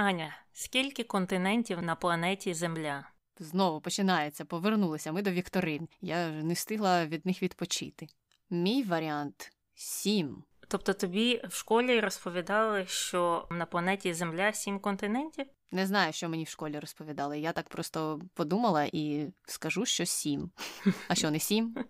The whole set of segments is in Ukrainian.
Аня, скільки континентів на планеті Земля? Знову починається, повернулися ми до вікторин. Я не встигла від них відпочити. Мій варіант сім. Тобто тобі в школі розповідали, що на планеті Земля сім континентів? Не знаю, що мені в школі розповідали. Я так просто подумала і скажу, що сім. А що не сім?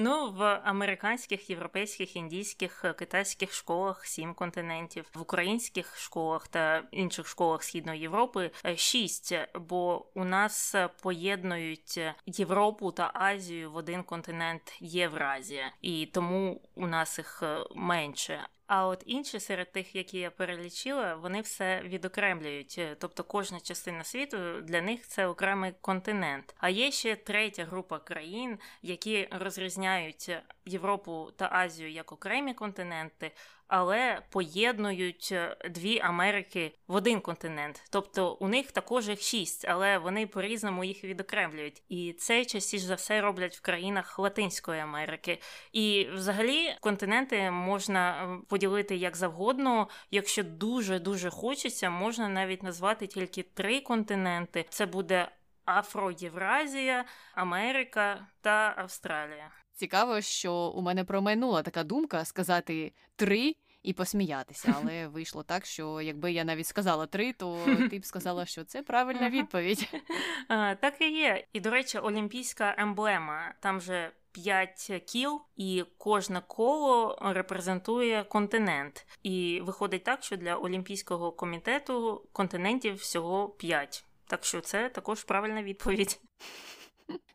Ну, в американських, європейських, індійських, китайських школах сім континентів, в українських школах та інших школах Східної Європи е, шість, бо у нас поєднують Європу та Азію в один континент Євразія, і тому у нас їх е, менше. А от інші серед тих, які я перелічила, вони все відокремлюють. Е, тобто кожна частина світу для них це окремий континент. А є ще третя група країн, які розрізняють Європу та Азію як окремі континенти, але поєднують е, дві Америки в один континент. Тобто у них також їх шість, але вони по-різному їх відокремлюють. І це частіше за все роблять в країнах Латинської Америки. І взагалі континенти можна е, поділити як завгодно. Якщо дуже дуже хочеться, можна навіть назвати тільки три континенти. Це буде Афроєвразія, Америка та Австралія. Цікаво, що у мене промайнула така думка сказати три і посміятися, але вийшло так, що якби я навіть сказала три, то ти б сказала, що це правильна відповідь. Так і є. І, до речі, олімпійська емблема там же. П'ять кіл, і кожне коло репрезентує континент. І виходить так, що для Олімпійського комітету континентів всього п'ять. Так що це також правильна відповідь.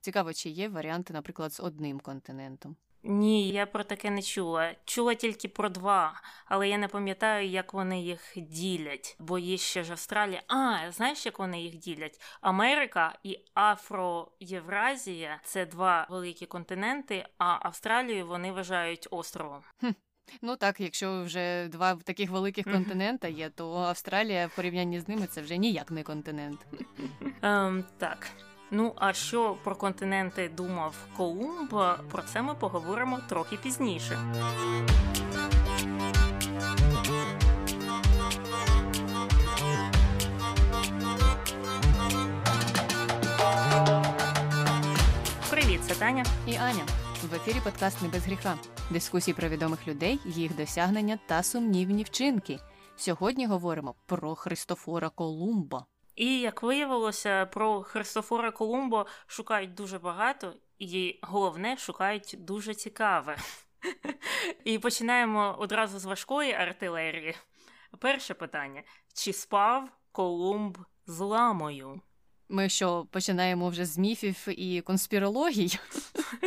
Цікаво, чи є варіанти, наприклад, з одним континентом. Ні, я про таке не чула. Чула тільки про два, але я не пам'ятаю, як вони їх ділять. Бо є ще ж Австралія. А, знаєш, як вони їх ділять? Америка і Афроєвразія це два великі континенти, а Австралію вони вважають островом. Хм. Ну так, якщо вже два таких великих континента є, то Австралія в порівнянні з ними це вже ніяк не континент. Ем, Так. Ну, а що про континенти думав Колумб, про це ми поговоримо трохи пізніше. Привіт, це Таня і Аня. В ефірі подкаст «Не без гріха. Дискусії про відомих людей, їх досягнення та сумнівні вчинки. Сьогодні говоримо про Христофора Колумба. І як виявилося, про Христофора Колумбо шукають дуже багато, і головне шукають дуже цікаве. І починаємо одразу з важкої артилерії. Перше питання: чи спав Колумб з ламою? Ми що починаємо вже з міфів і конспірологій?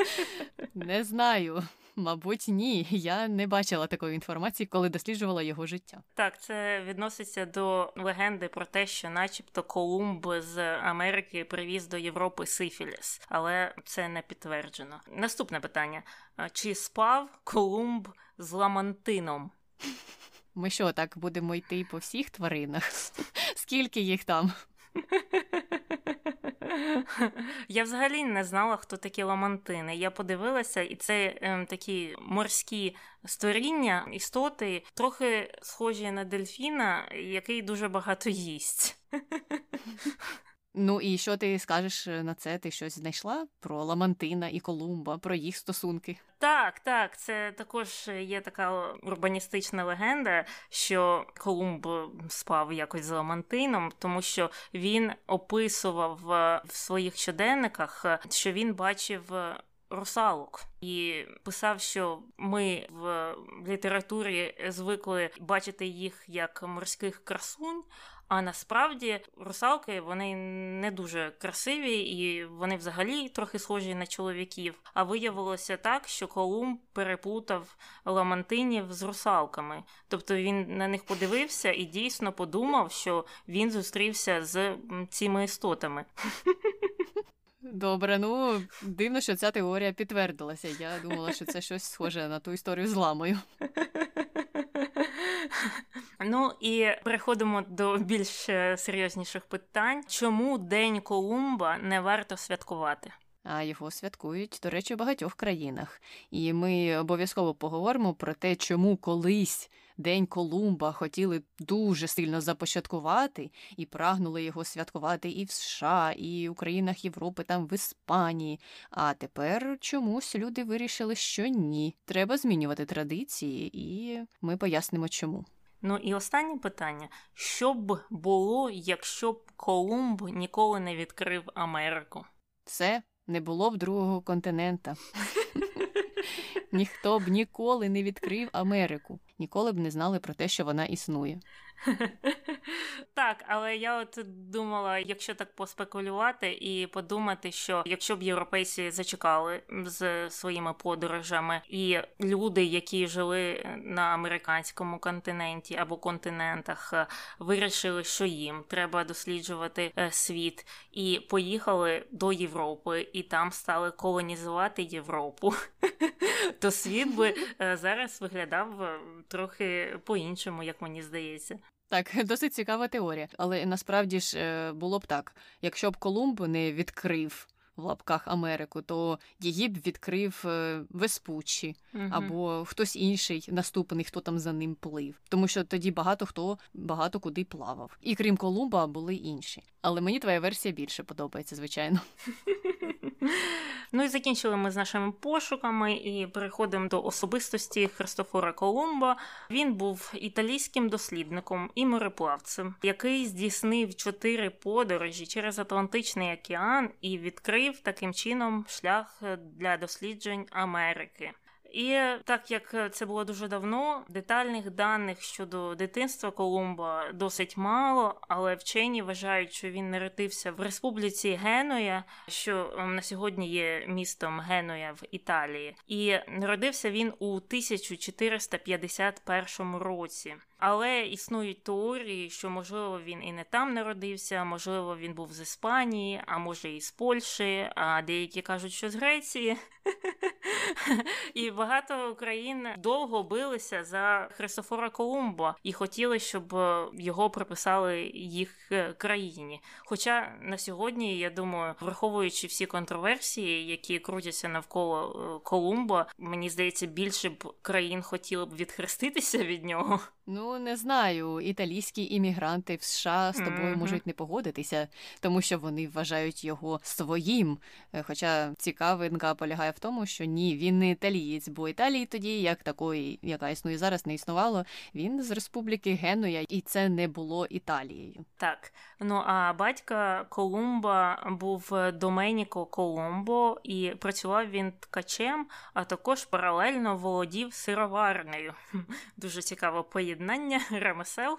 Не знаю. Мабуть, ні. Я не бачила такої інформації, коли досліджувала його життя. Так, це відноситься до легенди про те, що, начебто, Колумб з Америки привіз до Європи Сифіліс, але це не підтверджено. Наступне питання: чи спав Колумб з Ламантином? Ми що, так будемо йти по всіх тваринах? Скільки їх там? Я взагалі не знала, хто такі ламантини. Я подивилася, і це ем, такі морські створіння, істоти, трохи схожі на дельфіна, який дуже багато їсть. Ну і що ти скажеш на це? Ти щось знайшла про Ламантина і Колумба, про їх стосунки? Так, так, це також є така урбаністична легенда, що Колумб спав якось з Ламантином, тому що він описував в своїх щоденниках, що він бачив. Русалок і писав, що ми в літературі звикли бачити їх як морських красунь, а насправді русалки вони не дуже красиві і вони взагалі трохи схожі на чоловіків. А виявилося так, що Колумб переплутав ламантинів з русалками. Тобто він на них подивився і дійсно подумав, що він зустрівся з цими істотами. Добре, ну дивно, що ця теорія підтвердилася. Я думала, що це щось схоже на ту історію з ламою. Ну і переходимо до більш е, серйозніших питань. Чому День Колумба не варто святкувати? А його святкують, до речі, в багатьох країнах. І ми обов'язково поговоримо про те, чому колись День Колумба хотіли дуже сильно започаткувати і прагнули його святкувати і в США, і у країнах Європи, там в Іспанії. А тепер чомусь люди вирішили, що ні. Треба змінювати традиції, і ми пояснимо, чому. Ну і останнє питання: що б було, якщо б Колумб ніколи не відкрив Америку? Все не було б другого континента. Ніхто б ніколи не відкрив Америку, ніколи б не знали про те, що вона існує. Так, але я от думала, якщо так поспекулювати і подумати, що якщо б європейці зачекали з своїми подорожами, і люди, які жили на американському континенті або континентах, вирішили, що їм треба досліджувати е, світ, і поїхали до Європи, і там стали колонізувати Європу, то світ би е, зараз виглядав е, трохи по-іншому, як мені здається. Так, досить цікава теорія. Але насправді ж е, було б так: якщо б Колумб не відкрив в лапках Америку, то її б відкрив е, Веспуччі угу. або хтось інший наступний, хто там за ним плив. Тому що тоді багато хто багато куди плавав. І крім Колумба, були інші. Але мені твоя версія більше подобається, звичайно. Ну і закінчили ми з нашими пошуками і переходимо до особистості Христофора Колумба. Він був італійським дослідником і мореплавцем, який здійснив чотири подорожі через Атлантичний океан і відкрив таким чином шлях для досліджень Америки. І так як це було дуже давно, детальних даних щодо дитинства Колумба досить мало, але вчені вважають, що він народився в республіці Генуя, що ем, на сьогодні є містом Генуя в Італії, і народився він у 1451 році. Але існують теорії, що можливо він і не там народився, можливо, він був з Іспанії, а може і з Польщі, а деякі кажуть, що з Греції. І багато країн довго билися за Христофора Колумба і хотіли, щоб його приписали їх країні. Хоча на сьогодні, я думаю, враховуючи всі контроверсії, які крутяться навколо е, Колумба, мені здається, більше б країн хотіли б відхреститися від нього. Ну, не знаю, італійські іммігранти в США з тобою mm-hmm. можуть не погодитися, тому що вони вважають його своїм. Е, хоча цікавинка полягає в тому, що ні, він не італієць, бо Італії тоді, як такої, яка існує зараз, не існувало. Він з республіки Генуя, і це не було Італією. Так, ну а батька Колумба був Доменіко Колумбо, і працював він ткачем, а також паралельно володів сироварнею. Дуже цікаво поєднання поєднання ремесел.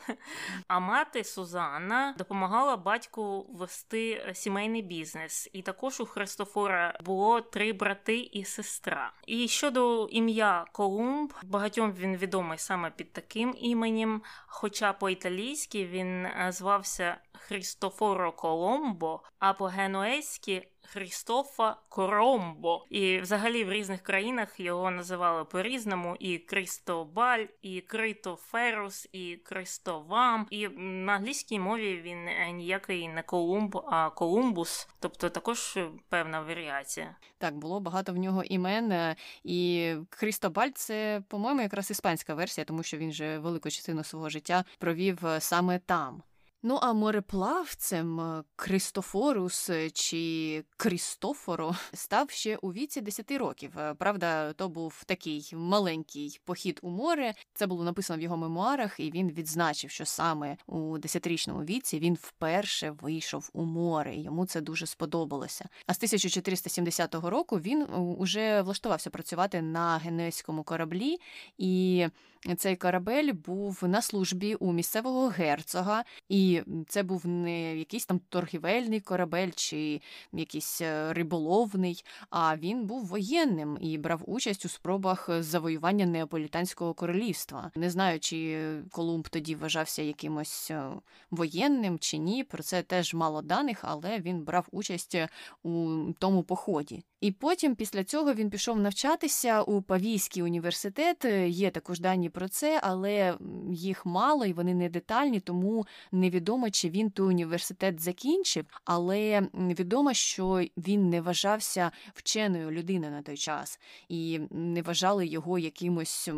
А мати Сузанна допомагала батьку вести е, сімейний бізнес. І також у Христофора було три брати і сестра. І щодо ім'я Колумб, багатьом він відомий саме під таким іменем. Хоча по-італійськи він е, звався Христофоро Коломбо, а по-генуезьки Хрістофа Коромбо. І взагалі в різних країнах його називали по-різному: і Крістобаль, і Критоферус, і Кристовам. І на англійській мові він ніякий не Колумб, а Колумбус, тобто також певна варіація. Так, було багато в нього імен. Е, і Крістобаль це, по-моєму, якраз іспанська версія, тому що він же велику частину свого життя провів е, саме там. Ну, а мореплавцем е, Кристофорус е, чи Крістофоро став ще у віці 10 років. Е, правда, то був такий маленький похід у море. Це було написано в його мемуарах, і він відзначив, що саме у 10-річному віці він вперше вийшов у море. і Йому це дуже сподобалося. А з 1470 року він уже влаштувався працювати на генуезькому кораблі і цей корабель був на службі у місцевого герцога, і це був не якийсь там торгівельний корабель чи якийсь е, риболовний, а він був воєнним і брав участь у спробах завоювання неаполітанського королівства. Не знаю, чи Колумб тоді вважався якимось е, воєнним чи ні. Про це теж мало даних, але він брав участь у тому поході. І потім, після цього, він пішов навчатися у Павійський університет. Є також дані про це, але їх мало і вони не детальні, тому невідомо, чи він той університет закінчив, але відомо, що він не вважався вченою людиною на той час і не вважали його якимось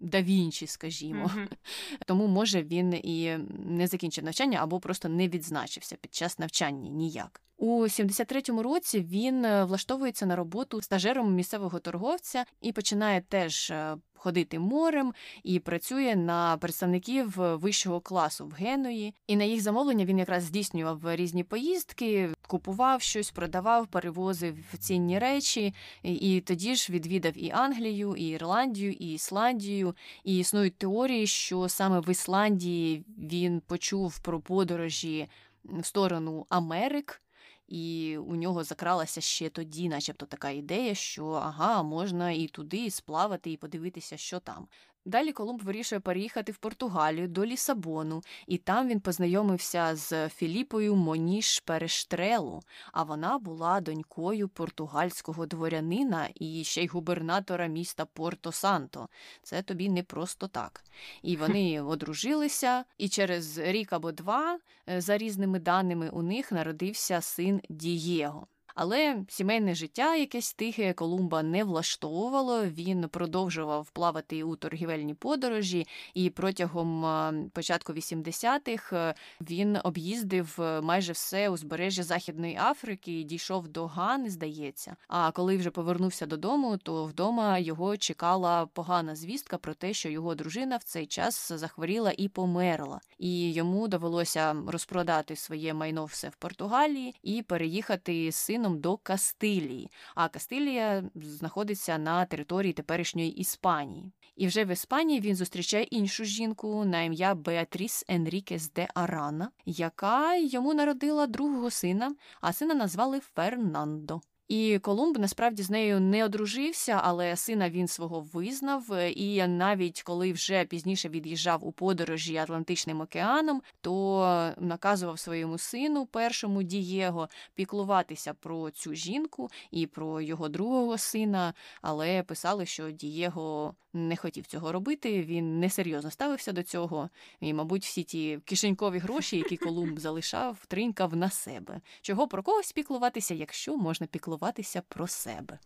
да Вінчі, скажімо. Mm-hmm. Тому, може, він і не закінчив навчання або просто не відзначився під час навчання ніяк. У 73-му році він е, влаштовується на роботу стажером місцевого торговця і починає теж е, ходити морем і працює на представників вищого класу в Генуї. І на їх замовлення він якраз здійснював різні поїздки, купував щось, продавав, перевозив цінні речі. І тоді ж відвідав і Англію, і Ірландію, і Ісландію. І існують теорії, що саме в Ісландії він почув про подорожі в сторону Америк і у нього закралася ще тоді, начебто, така ідея, що ага, можна і туди сплавати, і подивитися, що там. Далі Колумб вирішує переїхати в Португалію до Лісабону, і там він познайомився з Філіпою Моніш Перештрелу, а вона була донькою португальського дворянина і ще й губернатора міста Порто Санто. Це тобі не просто так. І вони одружилися, і через рік або два, е, за різними даними, у них народився син Дієго. Але сімейне життя якесь тихе Колумба не влаштовувало. Він продовжував плавати у торгівельні подорожі, і протягом початку 80-х е, він об'їздив е, майже все узбережжя Західної Африки, дійшов до Гани, здається. А коли вже повернувся додому, то вдома його чекала погана звістка про те, що його дружина в цей час захворіла і померла, і йому довелося розпродати своє майно все в Португалії і переїхати з сином сином до Кастилії, а Кастилія знаходиться на території теперішньої Іспанії. І вже в Іспанії він зустрічає іншу жінку на ім'я Беатріс Енрікес де Арана, яка йому народила другого сина, а сина назвали Фернандо. І Колумб насправді з нею не одружився, але сина він свого визнав. І навіть коли вже пізніше від'їжджав у подорожі Атлантичним океаном, то наказував своєму сину, першому Дієго, піклуватися про цю жінку і про його другого сина. Але писали, що Дієго не хотів цього робити. Він несерйозно ставився до цього. І, мабуть, всі ті кишенькові гроші, які Колумб залишав, тринькав на себе. Чого про когось піклуватися, якщо можна піклуватися про себе.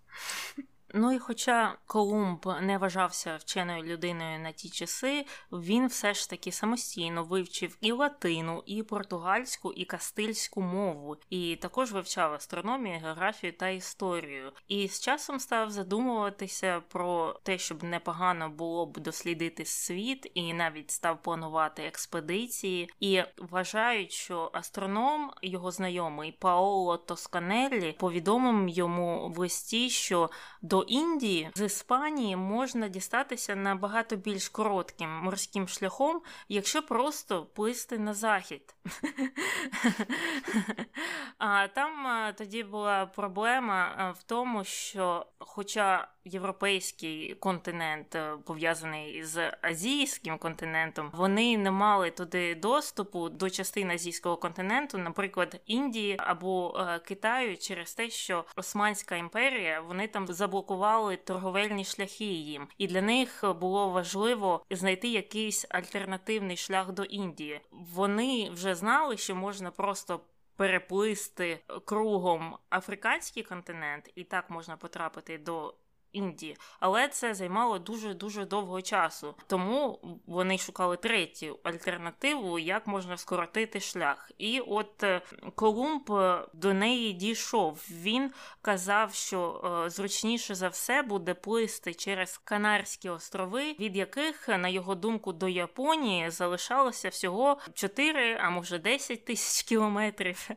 Ну і хоча Колумб не вважався вченою людиною на ті часи, він все ж таки самостійно вивчив і латину, і португальську, і кастильську мову, і також вивчав астрономію, географію та історію. І з часом став задумуватися про те, щоб непогано було б дослідити світ, і навіть став планувати експедиції. І вважають, що астроном, його знайомий Паоло Тосканеллі, повідомив йому в листі, що до Індії з Іспанії можна дістатися набагато більш коротким морським шляхом, якщо просто плисти на захід. А там тоді була проблема в тому, що, хоча європейський континент е, пов'язаний з азійським континентом, вони не мали туди доступу до частин азійського континенту, наприклад, Індії або е, Китаю, через те, що Османська імперія вони там заблокували торговельні шляхи їм, і для них було важливо знайти якийсь альтернативний шлях до Індії. Вони вже знали, що можна просто. Переплисти кругом африканський континент, і так можна потрапити до Індії, але це займало дуже дуже довго часу. Тому вони шукали третю альтернативу, як можна скоротити шлях. І от е, Колумб е, до неї дійшов. Він казав, що е, зручніше за все буде плисти через Канарські острови, від яких, на його думку, до Японії залишалося всього 4, а може 10 тисяч кілометрів.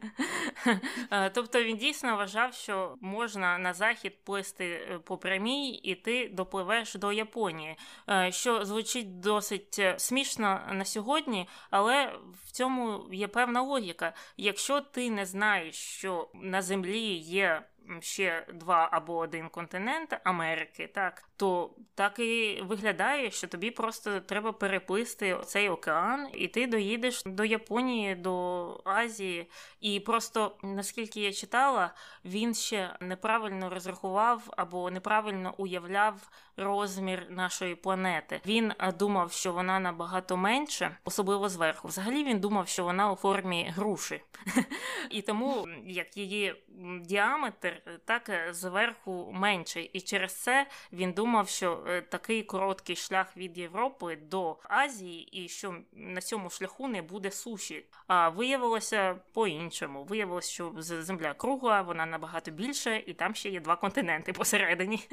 Тобто він дійсно вважав, що можна на захід плисти по прямій прямій, і ти допливеш до Японії, е, що звучить досить е, смішно на сьогодні, але в цьому є певна логіка. Якщо ти не знаєш, що на землі є ще два або один континент Америки, так то так і виглядає, що тобі просто треба переплисти цей океан, і ти доїдеш до Японії, до Азії. І просто наскільки я читала, він ще неправильно розрахував або неправильно уявляв розмір нашої планети. Він думав, що вона набагато менше, особливо зверху. Взагалі він думав, що вона у формі груші, і тому як її діаметр, так зверху менший. І через це він думав, що е, такий короткий шлях від Європи до Азії, і що на цьому шляху не буде суші. А виявилося по-іншому. Виявилося, що земля кругла, вона набагато більше, і там ще є два континенти посередині.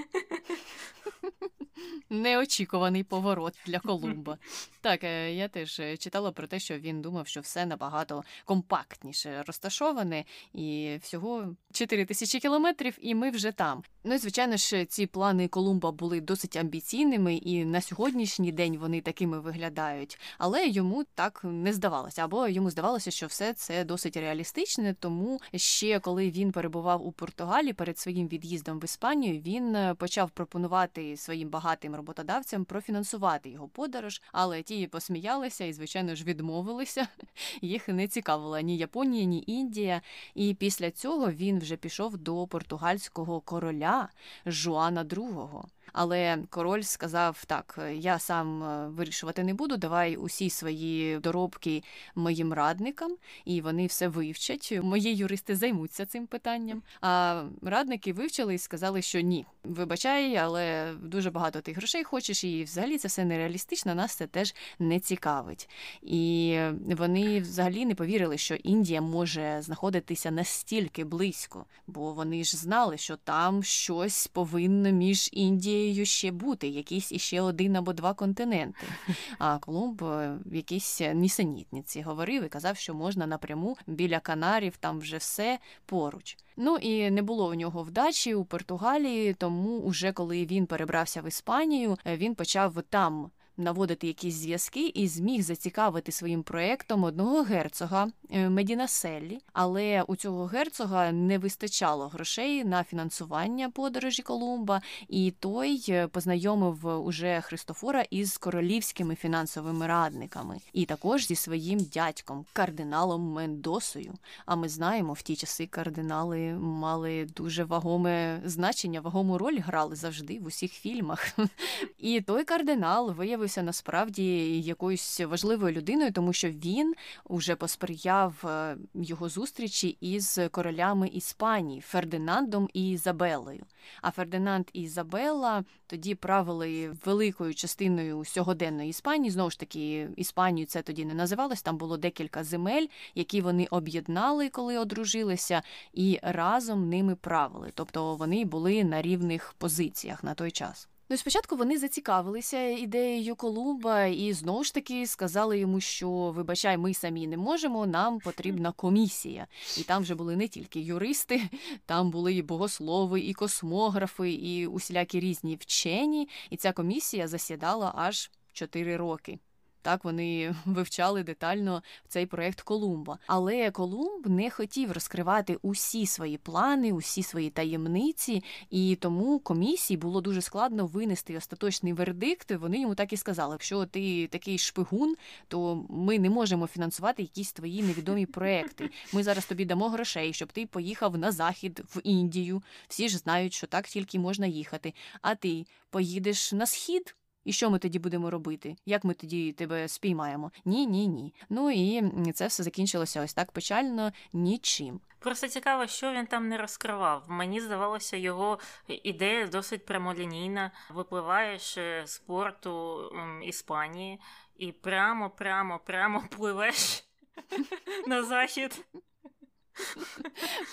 Неочікуваний поворот для Колумба. Так, е, я теж е, читала про те, що він думав, що все набагато компактніше розташоване, і всього 4 тисячі кілометрів, і ми вже там. Ну і звичайно ж, ці плани Колумба були досить амбіційними, і на сьогоднішній день вони такими виглядають. Але йому так не здавалося, або йому здавалося, що все це досить реалістичне. Тому ще коли він перебував у Португалі перед своїм від'їздом в Іспанію, він е, почав пропонувати своїм багатим роботодавцям профінансувати його подорож, але ті посміялися і, звичайно ж, відмовилися. Їх не цікавила ні Японія, ні Індія. І після цього він вже пішов до португальського короля Жуана II. Але король сказав: так, я сам е, вирішувати не буду. Давай усі свої доробки моїм радникам, і вони все вивчать. Мої юристи займуться цим питанням. А радники вивчили і сказали, що ні, вибачай, але дуже багато ти грошей хочеш, і взагалі це все нереалістично. Нас це теж не цікавить. І вони взагалі не повірили, що Індія може знаходитися настільки близько, бо вони ж знали, що там щось повинно між Індією. Індією ще бути, якийсь іще один або два континенти. А Колумб е, в якійсь нісенітниці говорив і казав, що можна напряму біля Канарів, там вже все поруч. Ну і не було у нього вдачі у Португалії, тому уже коли він перебрався в Іспанію, е, він почав там наводити якісь зв'язки і зміг зацікавити своїм проєктом одного герцога е, Медінаселлі, але у цього герцога не вистачало грошей на фінансування подорожі Колумба, і той е, познайомив уже Христофора із королівськими фінансовими радниками, і також зі своїм дядьком, кардиналом Мендосою. А ми знаємо, в ті часи кардинали мали дуже вагоме значення, вагому роль грали завжди в усіх фільмах. І той кардинал виявив виявився насправді якоюсь важливою людиною, тому що він уже посприяв е, його зустрічі із королями Іспанії Фердинандом і Ізабелою. А Фердинанд і Ізабела тоді правили великою частиною сьогоденної Іспанії. Знову ж таки, Іспанію це тоді не називалось. Там було декілька земель, які вони об'єднали, коли одружилися, і разом ними правили. Тобто вони були на рівних позиціях на той час. Ну, спочатку вони зацікавилися ідеєю Колумба і знову ж таки сказали йому, що вибачай, ми самі не можемо, нам потрібна комісія. І там вже були не тільки юристи, там були і богослови, і космографи, і усілякі різні вчені. І ця комісія засідала аж чотири роки. Так вони вивчали детально цей проект Колумба. Але Колумб не хотів розкривати усі свої плани, усі свої таємниці, і тому комісії було дуже складно винести остаточний вердикт. Вони йому так і сказали: якщо ти такий шпигун, то ми не можемо фінансувати якісь твої невідомі проекти. Ми зараз тобі дамо грошей, щоб ти поїхав на захід в Індію. Всі ж знають, що так тільки можна їхати. А ти поїдеш на схід. І що ми тоді будемо робити? Як ми тоді тебе спіймаємо? Ні, ні, ні. Ну і це все закінчилося ось так печально нічим. Просто цікаво, що він там не розкривав. Мені здавалося, його ідея досить прямолінійна. Випливаєш з порту Іспанії і прямо, прямо, прямо пливеш на захід.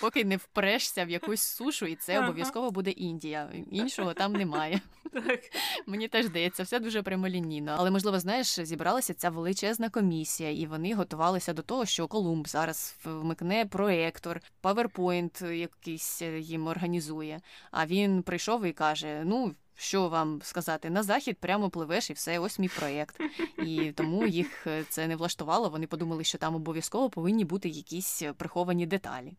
Поки не впрешся в якусь сушу, і це обов'язково буде Індія. Іншого там немає. Так. Мені теж здається, все дуже прямолінійно. Але, можливо, знаєш, зібралася ця величезна комісія, і вони готувалися до того, що Колумб зараз вмикне проектор, PowerPoint якийсь е, їм організує. А він прийшов і каже: Ну. Що вам сказати, на захід прямо пливеш і все, ось мій проєкт. І тому їх е, це не влаштувало. Вони подумали, що там обов'язково повинні бути якісь приховані деталі.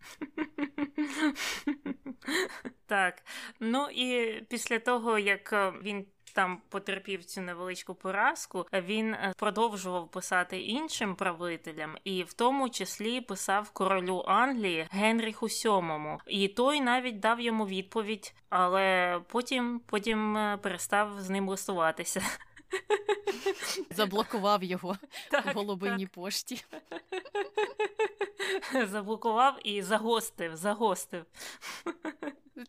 Так. Ну і після того, як е, він там потерпів цю невеличку поразку, він е, продовжував писати іншим правителям, і в тому числі писав королю Англії Генріху VII. І той навіть дав йому відповідь, але потім, потім е, перестав з ним листуватися. Заблокував його так, в голубиній так. пошті. Заблокував і загостив, загостив.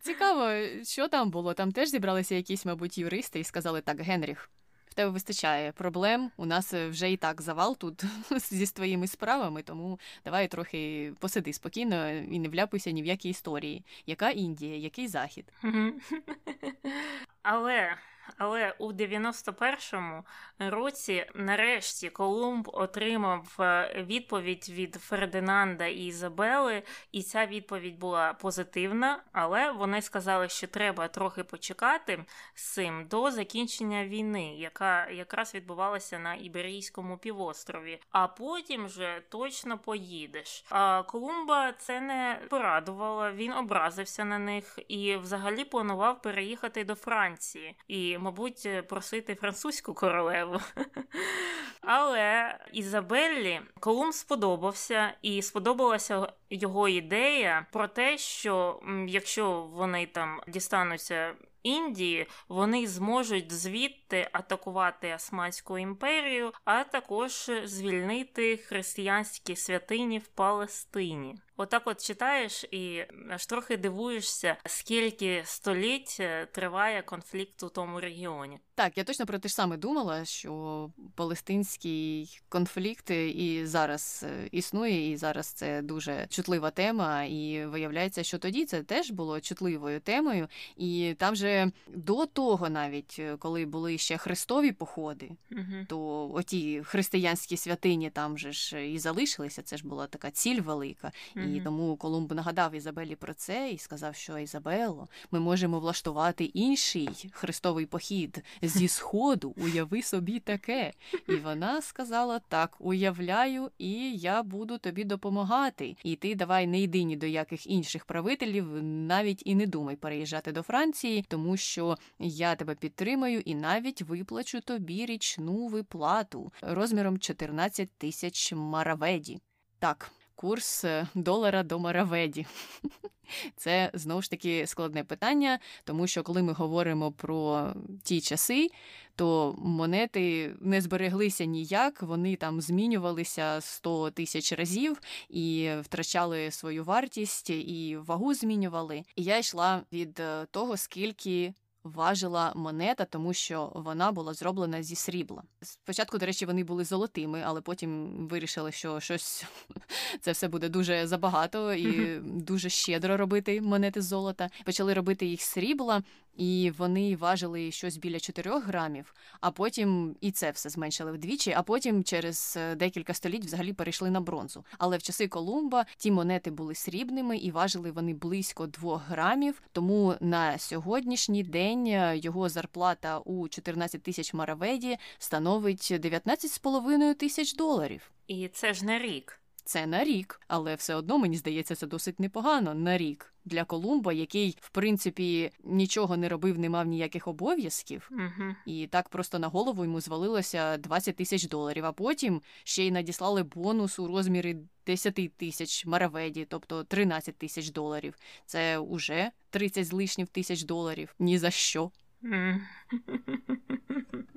Цікаво, що там було. Там теж зібралися якісь, мабуть, юристи і сказали так, Генріх. В тебе вистачає проблем. У нас вже і так завал тут зі своїми справами, тому давай трохи посиди спокійно і не вляпуйся ні в які історії. Яка Індія, який захід? Але але у 91-му році, нарешті, Колумб отримав е, відповідь від Фердинанда і Ізабели, і ця відповідь була позитивна. Але вони сказали, що треба трохи почекати з цим до закінчення війни, яка якраз відбувалася на Іберійському півострові. А потім вже точно поїдеш. А Колумба це не порадувало. Він образився на них і взагалі планував переїхати до Франції. І мабуть, просити французьку королеву. Але Ізабеллі Колумб сподобався, і сподобалася його ідея про те, що якщо вони там дістануться. Індії вони зможуть звідти атакувати Османську імперію, а також звільнити християнські святині в Палестині. Отак от читаєш і аж трохи дивуєшся, скільки століть е, триває конфлікт у тому регіоні. Так, я точно про те ж саме думала, що палестинський конфлікт і зараз е, існує, і зараз це дуже чутлива тема. І виявляється, що тоді це теж було чутливою темою, і там же до того, навіть е, коли були ще хрестові походи, угу. то оті християнські святині там же ж і залишилися. Це ж була така ціль велика. І тому Колумб нагадав Ізабелі про це і сказав, що Ізабело, ми можемо влаштувати інший хрестовий похід зі сходу. Уяви собі таке. І вона сказала: так, уявляю, і я буду тобі допомагати. І ти давай не йди ні до яких інших правителів, навіть і не думай переїжджати до Франції, тому що я тебе підтримаю і навіть виплачу тобі річну виплату розміром 14 тисяч мараведі. Так курс е, долара до Мараведі. Це знову ж таки складне питання, тому що коли ми говоримо про ті часи, то монети не збереглися ніяк, вони там змінювалися 100 тисяч разів і втрачали свою вартість, і вагу змінювали. І я йшла від е, того, скільки важила монета, тому що вона була зроблена зі срібла. Спочатку, до речі, вони були золотими, але потім вирішили, що щось це все буде дуже забагато і дуже щедро робити монети з золота. Почали робити їх срібла, і вони важили щось біля 4 грамів, а потім і це все зменшили вдвічі, а потім через е, декілька століть взагалі перейшли на бронзу. Але в часи Колумба ті монети були срібними і важили вони близько 2 грамів. Тому на сьогоднішній день е, його зарплата у 14 тисяч мараведі становить 19,5 тисяч доларів. І це ж на рік. Це на рік, але все одно мені здається, це досить непогано на рік для Колумба, який в принципі нічого не робив, не мав ніяких обов'язків, угу. і так просто на голову йому звалилося 20 тисяч доларів. А потім ще й надіслали бонус у розмірі 10 тисяч мараведі, тобто 13 тисяч доларів. Це уже 30 з лишніх тисяч доларів. Ні за що.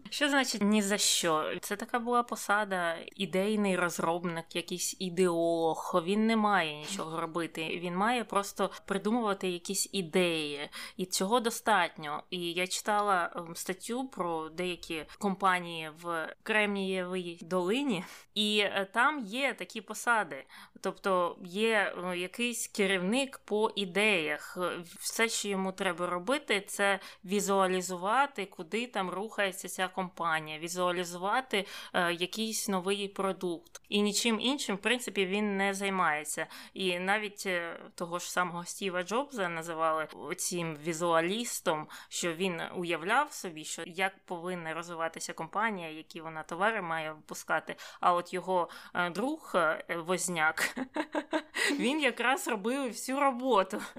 Що значить ні за що? Це така була посада, ідейний розробник, якийсь ідеолог. Він не має нічого робити. Він має просто придумувати якісь ідеї, і цього достатньо. І я читала ем, статтю про деякі компанії в Кремнієвій долині, і е, там є такі посади. Тобто є е, якийсь керівник по ідеях. Все, що йому треба робити, це візуалізувати візуалізувати, куди там рухається ця компанія, візуалізувати е, якийсь новий продукт. І нічим іншим, в принципі, він не займається. І навіть е, того ж самого Стіва Джобса називали цим візуалістом, що він уявляв собі, що як повинна розвиватися компанія, які вона товари має випускати. А от його е, друг е, Возняк, він якраз робив всю роботу.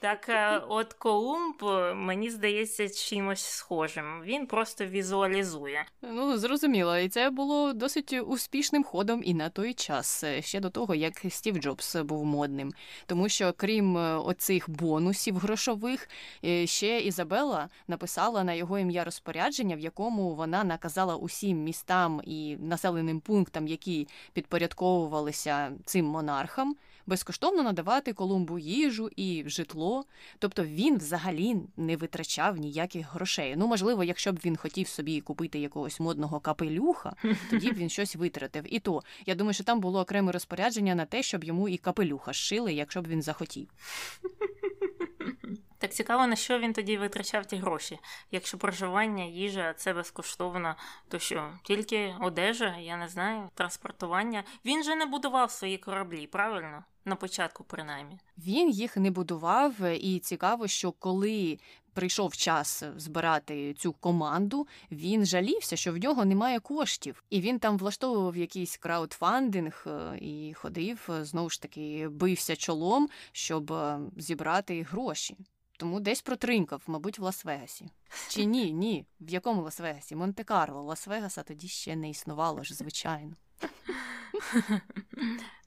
Так, от Колумб, мені здається, чимось схожим. Він просто візуалізує. Ну, зрозуміло, і це було досить успішним ходом і на той час, ще до того, як Стів Джобс був модним. Тому що, крім оцих бонусів грошових, ще Ізабела написала на його ім'я розпорядження, в якому вона наказала усім містам і населеним пунктам, які підпорядковувалися цим монархам, безкоштовно надавати Колумбу їжу і житло. Тобто він взагалі не витрачав ніяких грошей. Ну, можливо, якщо б він хотів собі купити якогось модного капелюха, тоді б він щось витратив. І то я думаю, що там було окреме розпорядження на те, щоб йому і капелюха шили, якщо б він захотів. Так цікаво, на що він тоді витрачав ті гроші. Якщо проживання, їжа це безкоштовно, то що тільки одежа, я не знаю, транспортування. Він же не будував свої кораблі, правильно? На початку, принаймні. Він їх не будував, і цікаво, що коли прийшов час збирати цю команду, він жалівся, що в нього немає коштів, і він там влаштовував якийсь краудфандинг е, і ходив е, знову ж таки, бився чолом, щоб е, зібрати гроші. Тому десь протринькав, мабуть, в Лас-Вегасі. Чи ні, ні. В якому Лас-Вегасі? Монте-Карло, Лас-Вегаса тоді ще не існувало ж, звичайно.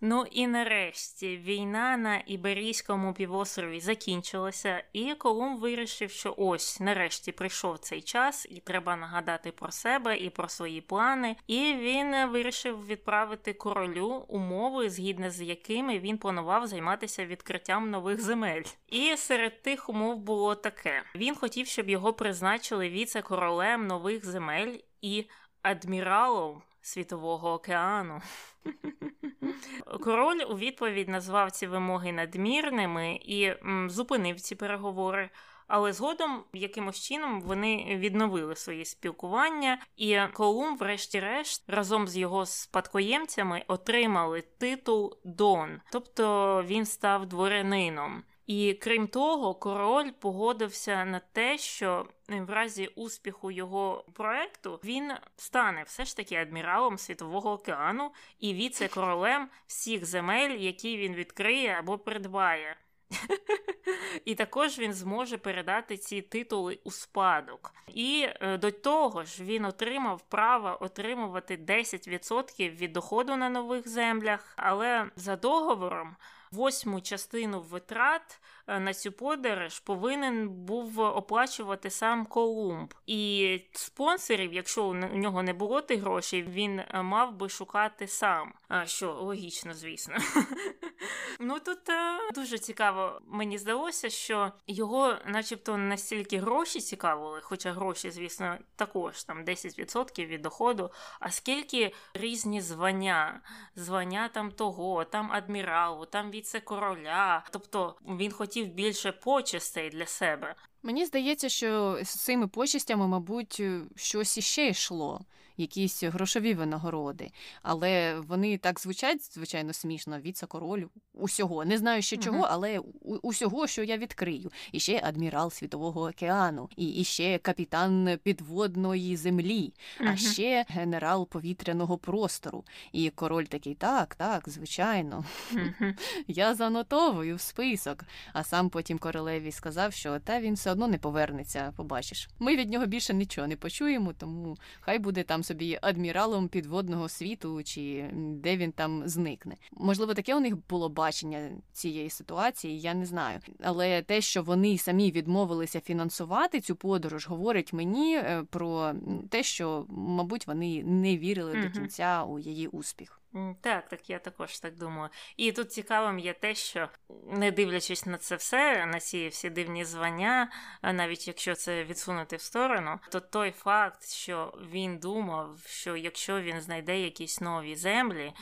Ну і нарешті війна на Іберійському півострові закінчилася, і Колумб вирішив, що ось нарешті прийшов цей час, і треба нагадати про себе і про свої плани. І він вирішив відправити королю умови, згідно з якими він планував займатися відкриттям нових земель. І серед тих умов було таке: він хотів, щоб його призначили віце-королем нових земель і адміралом Світового океану. Король у відповідь назвав ці вимоги надмірними і м, зупинив ці переговори. Але згодом, якимось чином, вони відновили свої спілкування, і Колумб, врешті-решт, разом з його спадкоємцями отримали титул Дон, тобто він став дворянином. І крім того, король погодився на те, що в разі успіху його проекту він стане все ж таки адміралом світового океану і віце-королем всіх земель, які він відкриє або придбає. І також він зможе передати ці титули у спадок. І е, до того ж він отримав право отримувати 10% від доходу на нових землях, але за договором восьму частину витрат е, на цю подорож повинен був оплачувати сам Колумб. І спонсорів, якщо у нього не було тих грошей, він е, мав би шукати сам. Що логічно, звісно. Ну тут е, дуже цікаво, мені здалося, що його, начебто, настільки гроші цікавили, хоча гроші, звісно, також там 10% від доходу. А скільки різні звання, звання там того, там адміралу, там віце-короля. Тобто він хотів більше почестей для себе. Мені здається, що з цими почестями, мабуть, щось іще йшло якісь грошові винагороди. Але вони так звучать, звичайно, смішно, віце-король усього. Не знаю ще чого, але усього, що я відкрию. І ще адмірал Світового океану, і, і ще капітан підводної землі, а ще генерал повітряного простору. І король такий, так, так, звичайно. Я занотовую в список. А сам потім королеві сказав, що та він все одно не повернеться. Побачиш. Ми від нього більше нічого не почуємо, тому хай буде там собі адміралом підводного світу, чи де він там зникне. Можливо, таке у них було бачення цієї ситуації, я не знаю. Але те, що вони самі відмовилися фінансувати цю подорож, говорить мені е, про те, що, мабуть, вони не вірили угу. до кінця у її успіх. Так, так, я також так думаю. І тут цікавим є те, що не дивлячись на це все, на ці всі дивні звання, навіть якщо це відсунути в сторону, то той факт, що він думав, що якщо він знайде якісь нові землі,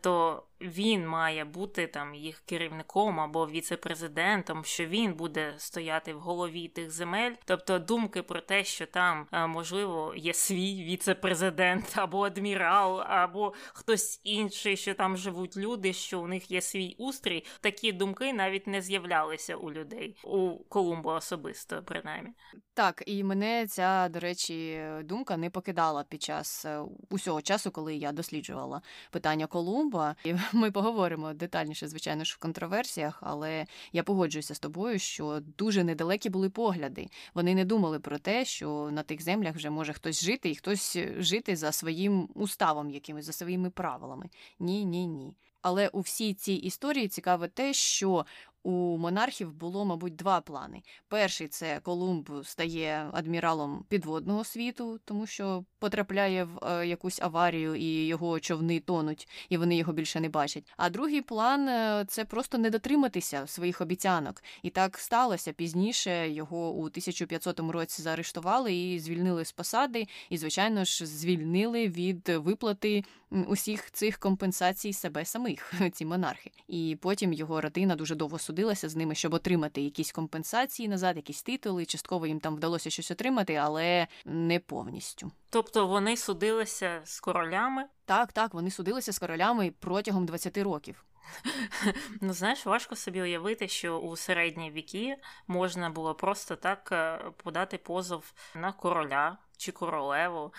то він має бути там їх керівником або віце-президентом, що він буде стояти в голові тих земель. Тобто думки про те, що там е, можливо є свій віце-президент або адмірал, або хтось інший, що там живуть люди, що у них є свій устрій. Такі думки навіть не з'являлися у людей у Колумба особисто, принаймні. Так, і мене ця, до речі, думка не покидала під час е, усього часу, коли я досліджувала питання Колумба. І ми поговоримо детальніше, звичайно ж, в контроверсіях, але я погоджуюся з тобою, що дуже недалекі були погляди. Вони не думали про те, що на тих землях вже може хтось жити, і хтось жити за своїм уставом, якимось за своїми правилами. Ні, ні, ні. Але у всій цій історії цікаве те, що у монархів було, мабуть, два плани. Перший це Колумб стає адміралом підводного світу, тому що потрапляє в е, якусь аварію, і його човни тонуть, і вони його більше не бачать. А другий план е, це просто не дотриматися своїх обіцянок. І так сталося пізніше. Його у 1500 році заарештували і звільнили з посади, і, звичайно ж, звільнили від виплати усіх цих компенсацій себе самих, ці монархи. І потім його родина дуже довго судилася з ними, щоб отримати якісь компенсації назад, якісь титули. Частково їм там вдалося щось отримати, але не повністю. Тобто вони судилися з королями? Так, так, вони судилися з королями протягом 20 років. Ну, знаєш, важко собі уявити, що у середні віки можна було просто так е, подати позов на короля чи королеву.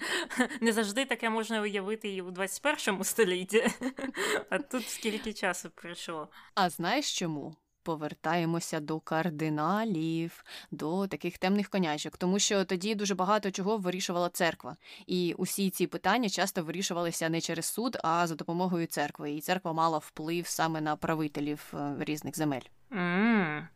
Не завжди таке можна уявити і у 21 столітті. А тут скільки часу пройшло. А знаєш чому? Повертаємося до кардиналів, до таких темних конячок, тому що тоді дуже багато чого вирішувала церква, і усі ці питання часто вирішувалися не через суд, а за допомогою церкви. І церква мала вплив саме на правителів е, різних земель. Mm,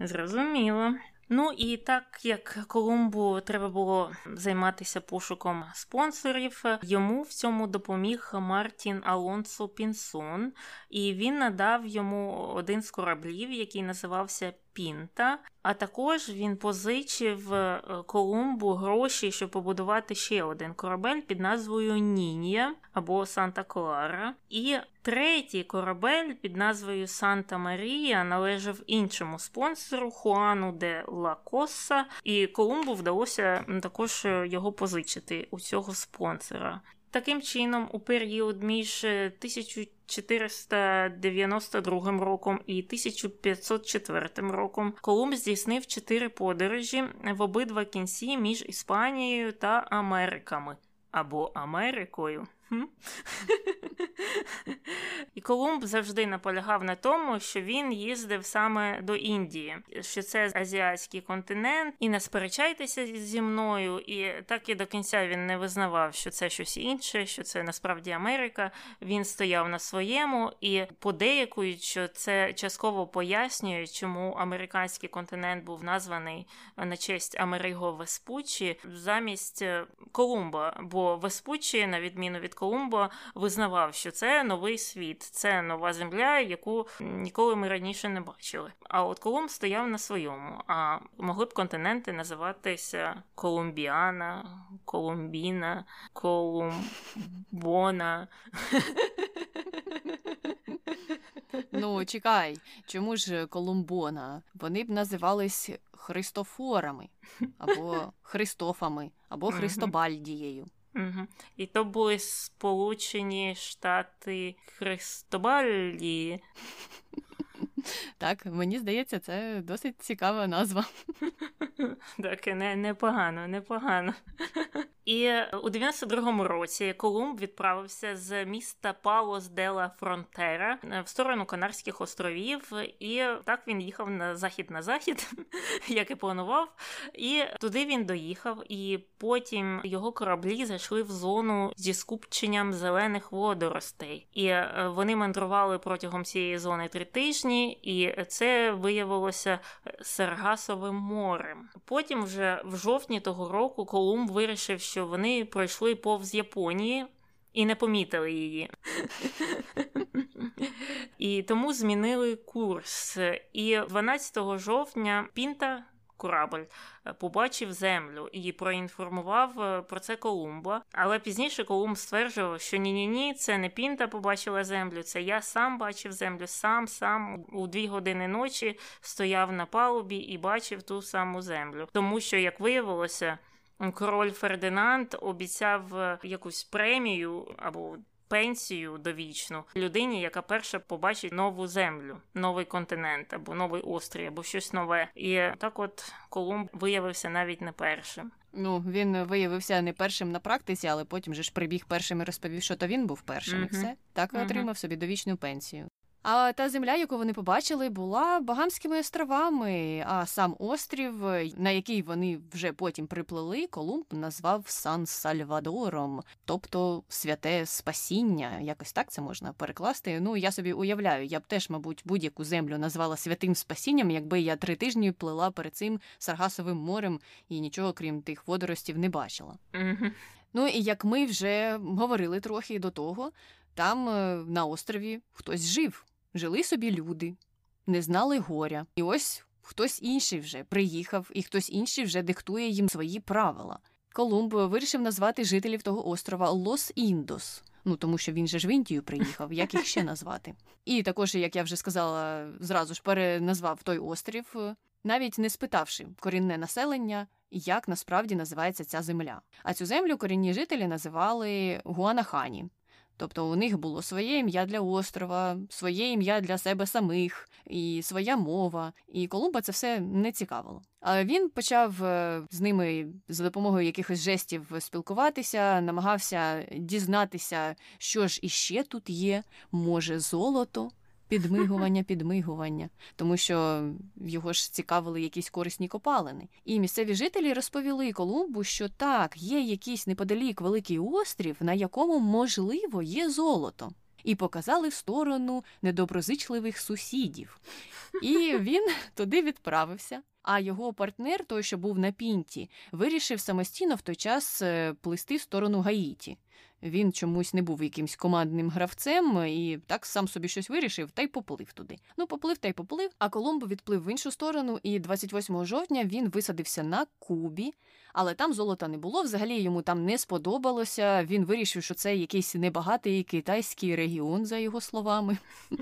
зрозуміло. Ну і так як Колумбу треба було займатися пошуком спонсорів, йому в цьому допоміг Мартін Алонсо Пінсон, і він надав йому один з кораблів, який називався Пінта. А також він позичив е, Колумбу гроші, щоб побудувати ще один корабель під назвою Нінія або Санта Клара. І третій корабель під назвою Санта Марія належав іншому спонсору Хуану де Ла Коса, і Колумбу вдалося також його позичити у цього спонсора. Таким чином, у період між 1492 роком і 1504 роком Колумб здійснив чотири подорожі в обидва кінці між Іспанією та Америками або Америкою. І Колумб завжди наполягав на тому, що він їздив саме до Індії, що це азіатський континент, і не сперечайтеся зі мною. І так і до кінця він не визнавав, що це щось інше, що це насправді Америка. Він стояв на своєму і подеякують, що це частково пояснює, чому американський континент був названий на честь Америго Веспуччі замість Колумба. Бо Веспуччі, на відміну від Колумба визнавав, що це новий світ, це нова земля, яку ніколи ми раніше не бачили. А от Колумб стояв на своєму. А могли б континенти називатися Колумбіана, Колумбіна, Колумбона. Ну, чекай, чому ж Колумбона? Вони б називались Христофорами, або Христофами, або Христобальдією. Угу. І то були Сполучені Штати Христобалі. Так, мені здається, це досить цікава назва. Так, непогано, непогано. І у 92-му році Колумб відправився з міста Палос Дела Фронтера в сторону Канарських островів, і так він їхав на захід на захід, як і планував. І туди він доїхав, і потім його кораблі зайшли в зону зі скупченням зелених водоростей. І е, вони мандрували протягом цієї зони три тижні, і це виявилося Саргасовим морем. Потім, вже в жовтні того року, Колумб вирішив, що вони пройшли повз Японії. І не помітили її. І тому змінили курс. І 12 жовтня Пінта корабль побачив землю і проінформував е, про це Колумба. Але пізніше Колумб стверджував, що ні-ні ні, це не Пінта побачила землю, це я сам бачив землю, сам сам у дві години ночі стояв на палубі і бачив ту саму землю. Тому що, як виявилося, король Фердинанд обіцяв е, якусь премію або пенсію довічну людині, яка перша побачить нову землю, новий континент або новий острів, або щось нове. І так, от Колумб виявився навіть не першим. Ну він виявився не першим на практиці, але потім же ж прибіг першим і розповів, що то він був першим. Uh-huh. І все так uh-huh. отримав собі довічну пенсію. А та земля, яку вони побачили, була Багамськими островами. А сам острів, на який вони вже потім приплили, Колумб назвав Сан Сальвадором, тобто святе спасіння. Якось так це можна перекласти. Ну я собі уявляю, я б теж, мабуть, будь-яку землю назвала святим спасінням, якби я три тижні плила перед цим Саргасовим морем і нічого крім тих водоростів не бачила. Mm-hmm. Ну і як ми вже говорили трохи до того, там е, на острові хтось жив жили собі люди, не знали горя. І ось хтось інший вже приїхав, і хтось інший вже диктує їм свої правила. Колумб вирішив назвати жителів того острова Los Indios. Ну тому що він же ж в Індію приїхав, як їх ще назвати. І також, як я вже сказала, зразу ж переназвав той острів, навіть не спитавши корінне населення, як насправді називається ця земля. А цю землю корінні жителі називали Гуанахані. Тобто у них було своє ім'я для острова, своє ім'я для себе самих, і своя мова. І Колумба це все не цікавило. А він почав е, з ними за допомогою якихось жестів спілкуватися, намагався дізнатися, що ж іще тут є, може, золото підмигування, підмигування, тому що його ж цікавили якісь корисні копалини. І місцеві жителі розповіли Колумбу, що так, є якийсь неподалік великий острів, на якому можливо є золото. І показали в сторону недоброзичливих сусідів. І він туди відправився. А його партнер, той, що був на пінті, вирішив самостійно в той час е, плисти в сторону Гаїті. Він чомусь не був якимсь командним гравцем і так сам собі щось вирішив та й поплив туди. Ну, поплив та й поплив. А Колумбо відплив в іншу сторону, і 28 жовтня він висадився на Кубі, але там золота не було. Взагалі йому там не сподобалося. Він вирішив, що це якийсь небагатий китайський регіон, за його словами.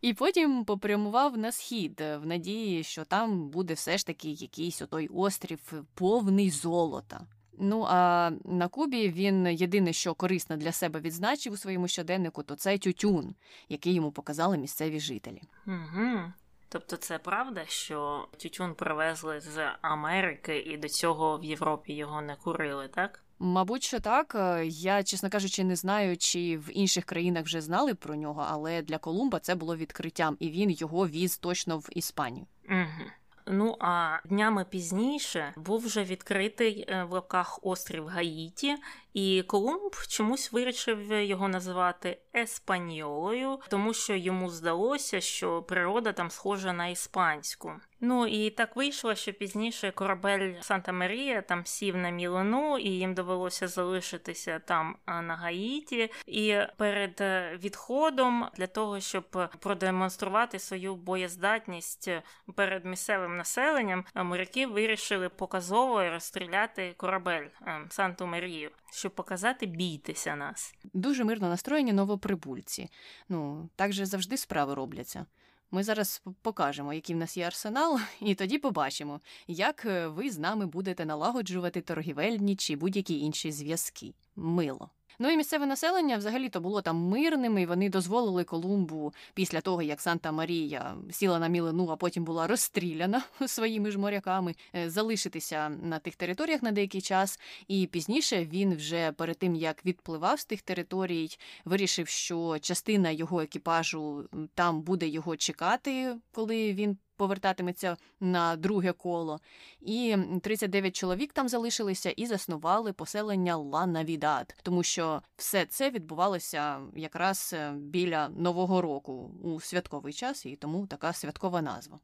І потім попрямував на схід в надії, що там буде все ж таки якийсь отой острів повний золота. Ну а на Кубі він єдине, що корисно для себе відзначив у своєму щоденнику, то це тютюн, який йому показали місцеві жителі. Угу. Тобто це правда, що тютюн привезли з Америки і до цього в Європі його не курили, так? Мабуть, що так. Я, чесно кажучи, не знаю, чи в інших країнах вже знали про нього, але для Колумба це було відкриттям, і він його віз точно в Іспанію. Угу. Ну а днями пізніше був вже відкритий е, в лапках острів Гаїті, і Колумб чомусь вирішив його називати Еспаньолою, тому що йому здалося, що природа там схожа на іспанську. Ну і так вийшло, що пізніше корабель Санта Марія там сів на Мілану, і їм довелося залишитися там на Гаїті. І перед е, відходом для того, щоб продемонструвати свою боєздатність перед місцевим населенням, моряки вирішили показово розстріляти корабель е, Санту Марію щоб показати бійтеся нас. Дуже мирно настроєні новоприбульці. Ну, так же завжди справи робляться. Ми зараз покажемо, який в нас є арсенал, і тоді побачимо, як е, ви з нами будете налагоджувати торгівельні чи будь-які інші зв'язки. Мило. Ну і місцеве населення взагалі то було там мирним, і вони дозволили Колумбу після того, як Санта Марія сіла на мілину, а потім була розстріляна своїми ж моряками, е, залишитися на тих територіях на деякий час. І пізніше він вже перед тим як відпливав з тих територій, вирішив, що частина його екіпажу там буде його чекати, коли він повертатиметься на друге коло. І 39 чоловік там залишилися і заснували поселення Ла Навідад, тому що все це відбувалося якраз е, біля Нового року у святковий час, і тому така святкова назва.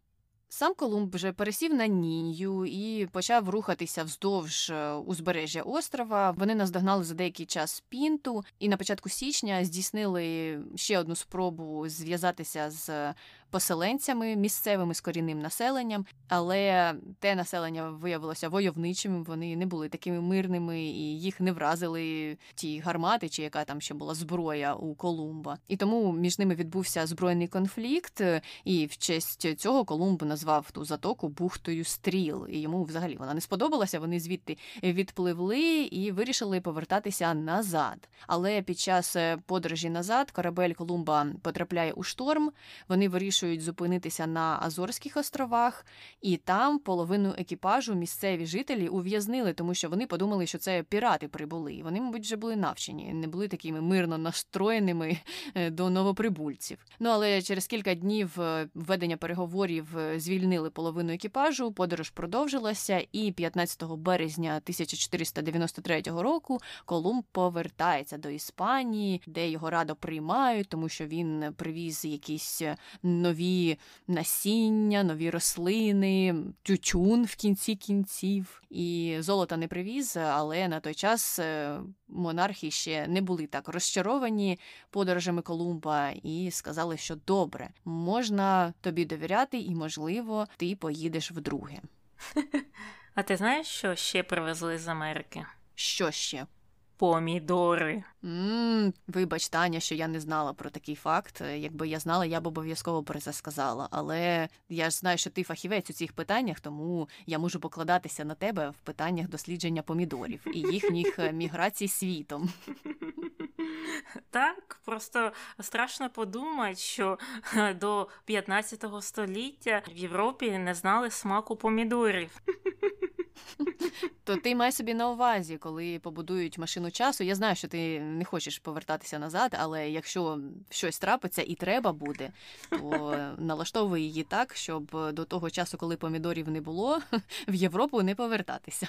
Сам Колумб вже пересів на Нінью і почав рухатися вздовж е, узбережжя острова. Вони наздогнали за деякий час пінту, і на початку січня здійснили ще одну спробу зв'язатися з поселенцями, місцевими з корінним населенням, але те населення виявилося войовничим. Вони не були такими мирними і їх не вразили ті гармати, чи яка там ще була зброя у Колумба. І тому між ними відбувся збройний конфлікт. І в честь цього Колумб назвав ту затоку бухтою стріл. І йому взагалі вона не сподобалася. Вони звідти відпливли і вирішили повертатися назад. Але під час подорожі назад корабель Колумба потрапляє у шторм. Вони вирішують зупинитися на Азорських островах, і там половину екіпажу місцеві жителі ув'язнили, тому що вони подумали, що це пірати прибули. Вони, мабуть, вже були навчені, не були такими мирно настроєними е, до новоприбульців. Ну але через кілька днів е, введення переговорів е, звільнили половину екіпажу. Подорож продовжилася, і 15 березня 1493 року Колумб повертається до Іспанії, де його радо приймають, тому що він привіз якісь нові насіння, нові рослини, тютюн в кінці кінців. І золота не привіз, але на той час е, монархи ще не були так розчаровані подорожами Колумба і сказали, що добре, можна тобі довіряти, і, можливо, ти поїдеш вдруге. А ти знаєш, що ще привезли з Америки? Що ще? Помідори. Ммм, Вибач, Таня, що я не знала про такий факт. Якби я знала, я б обов'язково про це сказала. Але я ж знаю, що ти фахівець у цих питаннях, тому я можу покладатися на тебе в питаннях дослідження помідорів і їхніх е, міграцій світом. Так, просто страшно подумати, що е, до 15 століття в Європі не знали смаку помідорів. То ти май собі на увазі, коли побудують машину часу. Я знаю, що ти не хочеш повертатися назад, але якщо щось трапиться і треба буде, то налаштовуй її так, щоб до того часу, коли помідорів не було, в Європу не повертатися.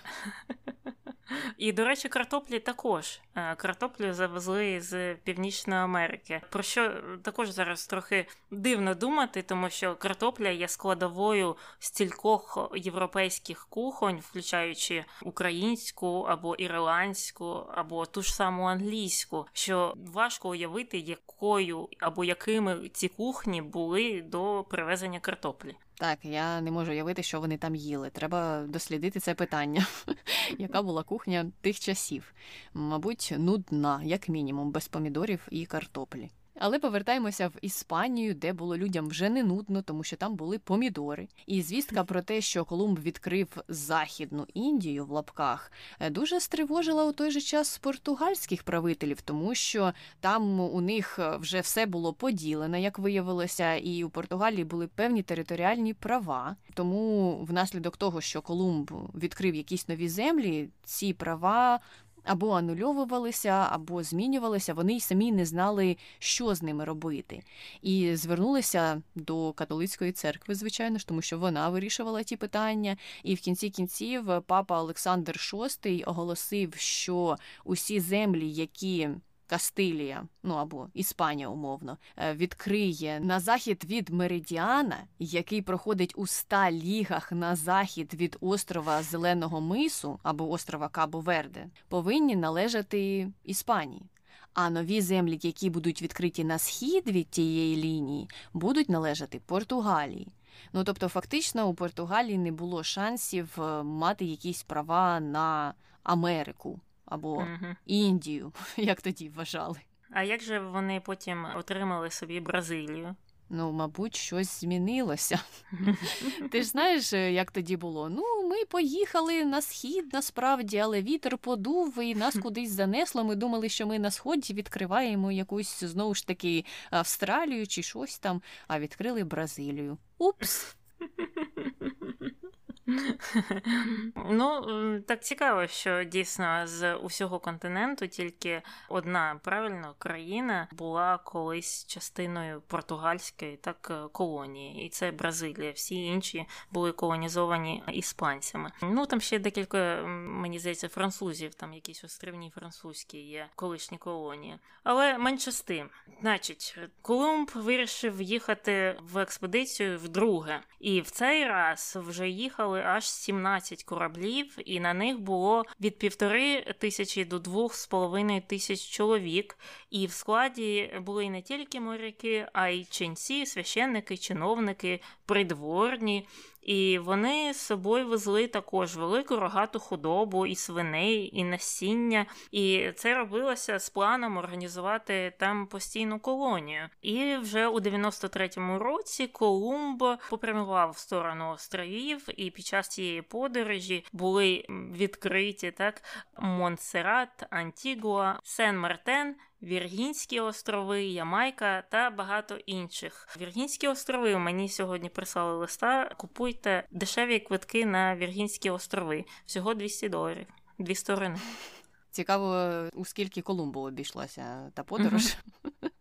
І, до речі, картоплі також. Е, картоплю завезли з Північної Америки. Про що також зараз трохи дивно думати, тому що картопля є складовою стількох європейських кухонь, включаючи українську або ірландську, або ту ж саму англійську, що важко уявити, якою або якими ці кухні були до привезення картоплі. Так, я не можу уявити, що вони там їли. Треба дослідити це питання, яка була кухня тих часів. Мабуть, нудна, як мінімум, без помідорів і картоплі. Але повертаємося в Іспанію, де було людям вже не нудно, тому що там були помідори. І звістка про те, що Колумб відкрив Західну Індію в лапках, е, дуже стривожила у той же час португальських правителів, тому що там у них е, вже все було поділено, як виявилося, і у Португалії були певні територіальні права. Тому, внаслідок того, що Колумб відкрив якісь нові землі, ці права або анульовувалися, або змінювалися, вони й самі не знали, що з ними робити. І звернулися до католицької церкви, звичайно ж, тому що вона вирішувала ті питання. І в кінці кінців папа Олександр VI оголосив, що усі землі, які Кастилія, ну або Іспанія, умовно, е, відкриє на захід від Меридіана, який проходить у ста лігах на захід від острова Зеленого Мису або острова Кабо Верде, повинні належати Іспанії. А нові землі, які будуть відкриті на схід від тієї лінії, будуть належати Португалії. Ну тобто, фактично, у Португалії не було шансів е, мати якісь права на Америку або угу. Індію, як тоді вважали. А як же вони потім отримали собі Бразилію? Ну, мабуть, щось змінилося. Ти ж знаєш, е, як тоді було? Ну, ми поїхали на схід насправді, але вітер подув і нас кудись занесло. Ми думали, що ми на сході відкриваємо якусь знову ж таки Австралію чи щось там, а відкрили Бразилію. Упс. Ну, так цікаво, що дійсно з усього континенту тільки одна правильно країна була колись частиною португальської так е, колонії, і це Бразилія. Всі інші були колонізовані іспанцями. Ну там ще декілька, мені здається, французів, там якісь острівні французькі є колишні колонії. Але менше з тим, значить, Колумб вирішив їхати в експедицію вдруге, і в цей раз вже їхали аж 17 кораблів, і на них було від півтори тисячі до двох з половиною тисяч чоловік. І в складі були не тільки моряки, а й ченці, священники, чиновники, придворні. І вони з собою везли також велику рогату худобу, і свиней, і насіння. І це робилося з планом організувати там постійну колонію. І вже у 93-му році Колумб попрямував в сторону островів, і під час цієї подорожі були відкриті так Монсерат, Антігуа, Сен-Мартен. Віргінські острови, Ямайка та багато інших. Віргінські острови мені сьогодні прислали листа. Купуйте дешеві квитки на Віргінські острови. Всього 200 доларів. Дві сторони. Цікаво, у скільки Колумбу обійшлася та подорож.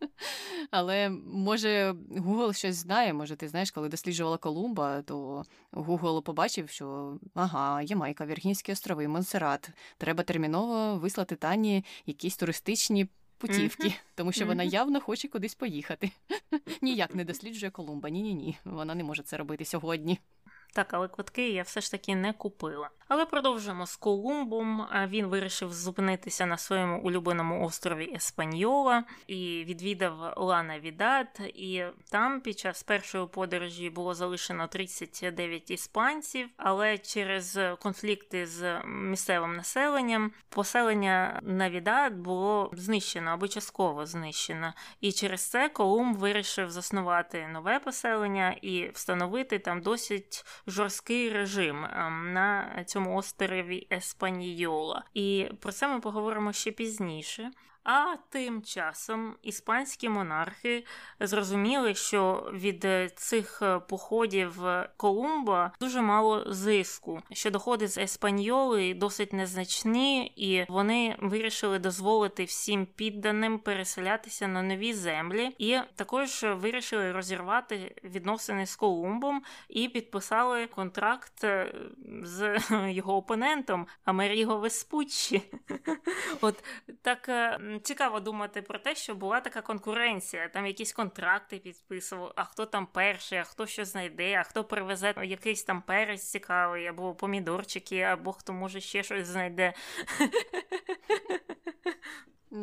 Але може Google щось знає. Може, ти знаєш, коли досліджувала Колумба, то Google побачив, що ага, Ямайка, Віргінські острови, Монсерат. Треба терміново вислати Тані якісь туристичні путівки, тому що вона явно хоче кудись поїхати. Ніяк не досліджує Колумба. Ні, ні, ні. Вона не може це робити сьогодні. Так, але квитки я все ж таки не купила. Але продовжуємо з Колумбом. Він вирішив зупинитися на своєму улюбленому острові Еспаньола і відвідав Лана Відат. І там під час першої подорожі було залишено 39 іспанців, але через конфлікти з місцевим населенням поселення на Відат було знищено або частково знищено. І через це Колумб вирішив заснувати нове поселення і встановити там досить жорсткий режим ем, на цьому острові Еспаньйола. І про це ми поговоримо ще пізніше. А тим часом іспанські монархи зрозуміли, що від цих походів Колумба дуже мало зиску, що доходи з Еспаньоли досить незначні, і вони вирішили дозволити всім підданим переселятися на нові землі, і також вирішили розірвати відносини з Колумбом і підписали контракт з його опонентом Амеріго Веспуччі. От так цікаво думати про те, що була така конкуренція, там якісь контракти підписував, а хто там перший, а хто що знайде, а хто привезе якийсь там перець цікавий, або помідорчики, або хто може ще щось знайде.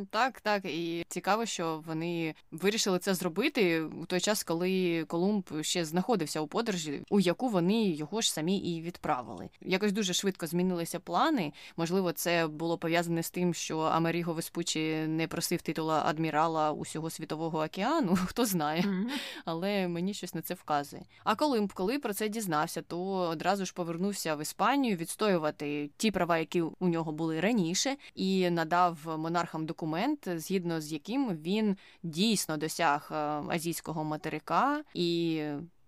Так, так, і цікаво, що вони вирішили це зробити у той час, коли Колумб ще знаходився у подорожі, у яку вони його ж самі і відправили. Якось дуже швидко змінилися плани. Можливо, це було пов'язане з тим, що Америго Веспучі не просив титула адмірала усього світового океану, хто знає, mm-hmm. але мені щось на це вказує. А Колумб, коли про це дізнався, то одразу ж повернувся в Іспанію відстоювати ті права, які у нього були раніше, і надав монархам документи документ, згідно з яким він дійсно досяг е, азійського материка і.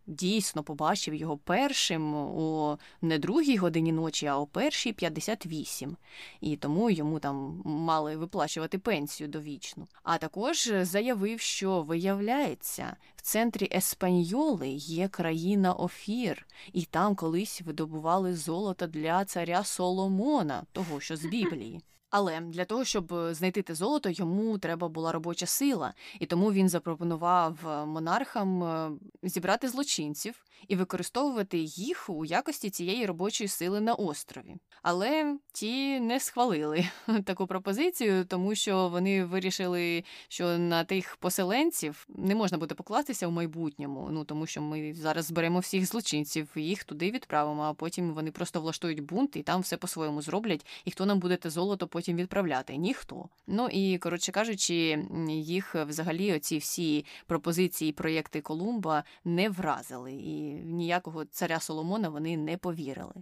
Дійсно побачив його першим у не другій годині ночі, а о першій 58. І тому йому там мали виплачувати пенсію довічну. А також заявив, що виявляється, в центрі Еспаньоли є країна Офір, і там колись видобували золото для царя Соломона, того що з Біблії. Але для того, щоб е, знайти те золото, йому треба була робоча сила, і тому він запропонував е, монархам е, зібрати злочинців і використовувати їх у якості цієї робочої сили на острові. Але ті не схвалили таку пропозицію, тому що вони вирішили, що на тих поселенців не можна буде покластися в майбутньому. Ну тому що ми зараз зберемо всіх злочинців, їх туди відправимо, а потім вони просто влаштують бунт і там все по-своєму зроблять. І хто нам буде те золото потім відправляти? Ніхто. Ну і коротше кажучи, їх взагалі оці всі пропозиції, проєкти Колумба не вразили, і ніякого царя Соломона вони не повірили.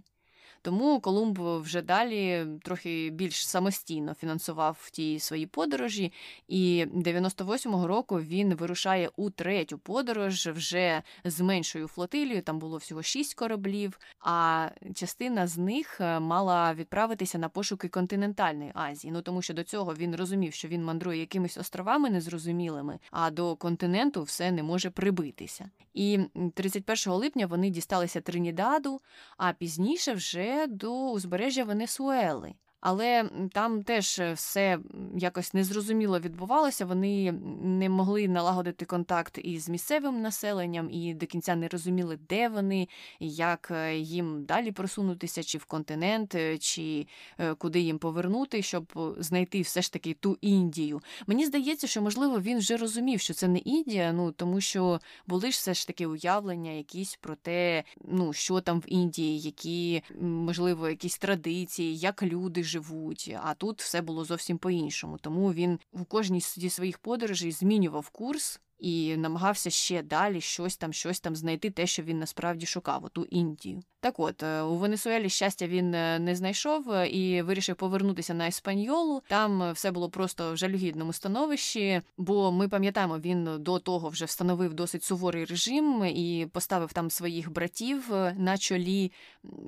Тому Колумб вже далі трохи більш самостійно фінансував ті свої подорожі, і 98-го року він вирушає у третю подорож вже з меншою флотилією. Там було всього шість кораблів, а частина з них е, мала відправитися на пошуки континентальної Азії. Ну тому що до цього він розумів, що він мандрує якимись островами незрозумілими, а до континенту все не може прибитися. І 31 липня вони дісталися Тринідаду, а пізніше вже до узбережжя Венесуели. Але там теж все якось незрозуміло відбувалося. Вони не могли налагодити контакт із місцевим населенням і до кінця не розуміли, де вони, як е, їм далі просунутися, чи в континент, е, чи е, куди їм повернути, щоб знайти все ж таки ту Індію. Мені здається, що можливо він вже розумів, що це не Індія, ну тому що були ж все ж таки уявлення, якісь про те, ну що там в Індії, які можливо якісь традиції, як люди живуть. А тут все було зовсім по-іншому. Тому він у кожній зі своїх подорожей змінював курс і намагався ще далі щось там, щось там знайти, те, що він насправді шукав, оту Індію. Так от е, у Венесуелі щастя він е, не знайшов е, і вирішив повернутися на Еспаньолу. Там все було просто в жалюгідному становищі, бо ми пам'ятаємо, він до того вже встановив досить суворий режим і поставив там своїх братів на чолі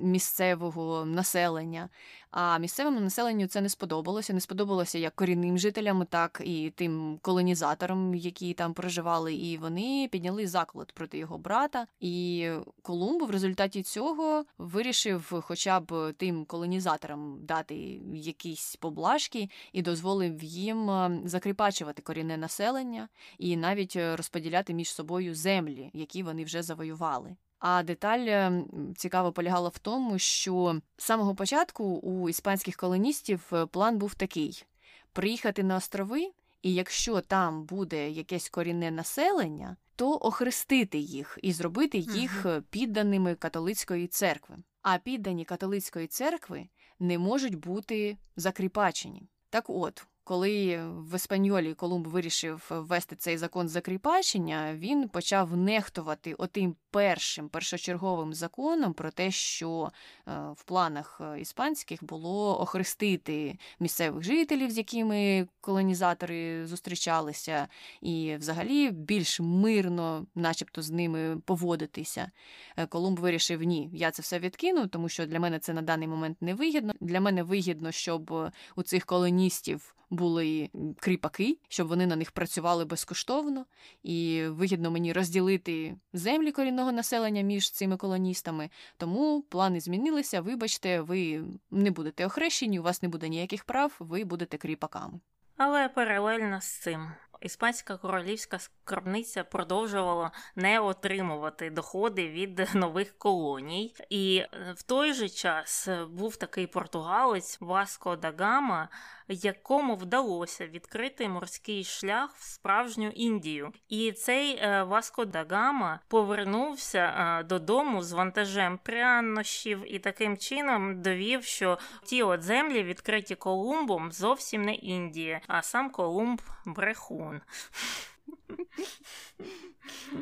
місцевого населення. А місцевому населенню це не сподобалося. Не сподобалося як корінним жителям, так і тим колонізаторам, які там проживали. І вони підняли заклад проти його брата. І Колумб в результаті цього вирішив, хоча б тим колонізаторам дати якісь поблажки і дозволив їм закріпачувати корінне населення і навіть розподіляти між собою землі, які вони вже завоювали. А деталь цікаво полягала в тому, що з самого початку у іспанських колоністів е, план був такий: приїхати на острови, і якщо там буде якесь корінне населення, то охрестити їх і зробити їх uh підданими католицької церкви. А піддані католицької церкви не можуть бути закріпачені. Так от, коли в Еспаньолі Колумб вирішив ввести цей закон закріпачення, він почав нехтувати отим першим першочерговим законом про те, що е, в планах е, іспанських було охрестити місцевих жителів, з якими колонізатори зустрічалися, і взагалі більш мирно, начебто, з ними поводитися. Е, Колумб вирішив: ні, я це все відкину, тому що для мене це на даний момент не вигідно. Для мене вигідно, щоб у цих колоністів були кріпаки, щоб вони на них працювали безкоштовно, і вигідно мені розділити землі корінного населення між цими колоністами. Тому плани змінилися. Вибачте, ви не будете охрещені, у вас не буде ніяких прав, ви будете кріпаками. Але паралельно з цим іспанська королівська скарбниця продовжувала не отримувати доходи від нових колоній, і в той же час був такий португалець Васко да Гама, якому вдалося відкрити морський шлях в справжню Індію. І цей е, Васко да Гама повернувся е, додому з вантажем прянощів і таким чином довів, що ті от землі відкриті Колумбом зовсім не Індія, а сам Колумб брехун.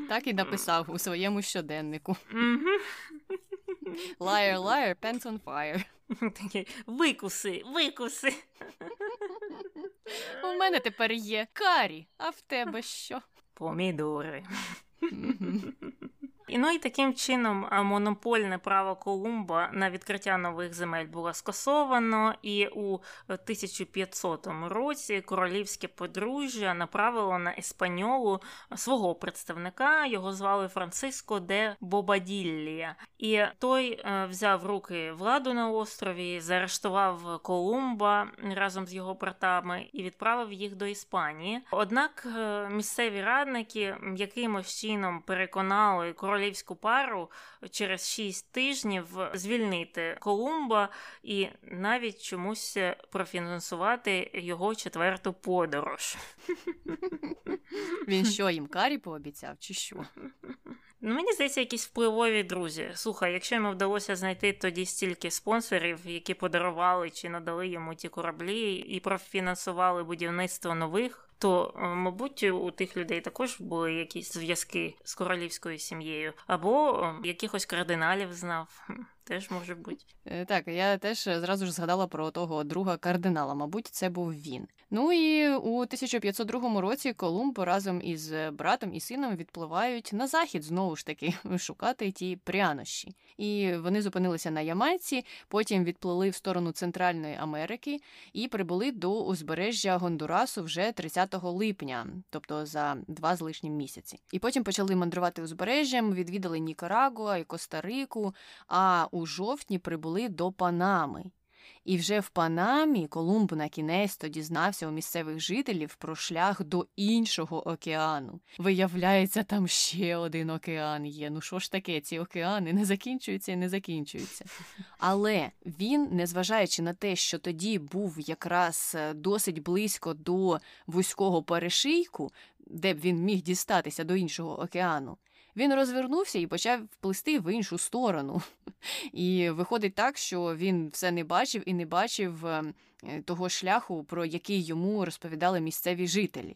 Так і написав у своєму щоденнику. Liar, liar, pants on fire. Викуси, викуси. У мене тепер є карі, а в тебе що? Помідори. І ну і таким чином монопольне право Колумба на відкриття нових земель було скасовано, і у 1500 році королівське подружжя направило на Еспаньолу свого представника. Його звали Франциско де Бобаділлія. І той е, взяв руки владу на острові, заарештував Колумба разом з його братами і відправив їх до Іспанії. Однак е, місцеві радники якимось чином переконали королівську королівську пару через шість тижнів звільнити Колумба і навіть чомусь профінансувати його четверту подорож. Він що їм карі пообіцяв, чи що? Ну, Мені здається, якісь впливові друзі. Слухай, якщо йому вдалося знайти тоді стільки спонсорів, які подарували чи надали йому ті кораблі, і профінансували будівництво нових то, е, мабуть, у тих людей також були якісь зв'язки з королівською сім'єю, або е, якихось кардиналів знав. Теж може бути. Е, так, я теж зразу ж згадала про того друга кардинала. Мабуть, це був він. Ну і у 1502 році Колумб разом із братом і сином відпливають на захід знову ж таки шукати ті прянощі. І вони зупинилися на Ямайці, потім відплили в сторону Центральної Америки і прибули до узбережжя Гондурасу вже 30 липня, тобто за два з лишнім місяці. І потім почали мандрувати узбережжям, відвідали Нікарагуа і Коста-Рику. А у жовтні прибули до Панами. І вже в Панамі Колумб на кінець то дізнався у місцевих жителів про шлях до іншого океану. Виявляється, там ще один океан є. Ну що ж таке, ці океани не закінчуються і не закінчуються. Але він, незважаючи на те, що тоді був якраз е, досить близько до вузького перешийку, де б він міг дістатися до іншого океану. Він розвернувся і почав плисти в іншу сторону. І виходить так, що він все не бачив і не бачив е, того шляху, про який йому розповідали місцеві жителі.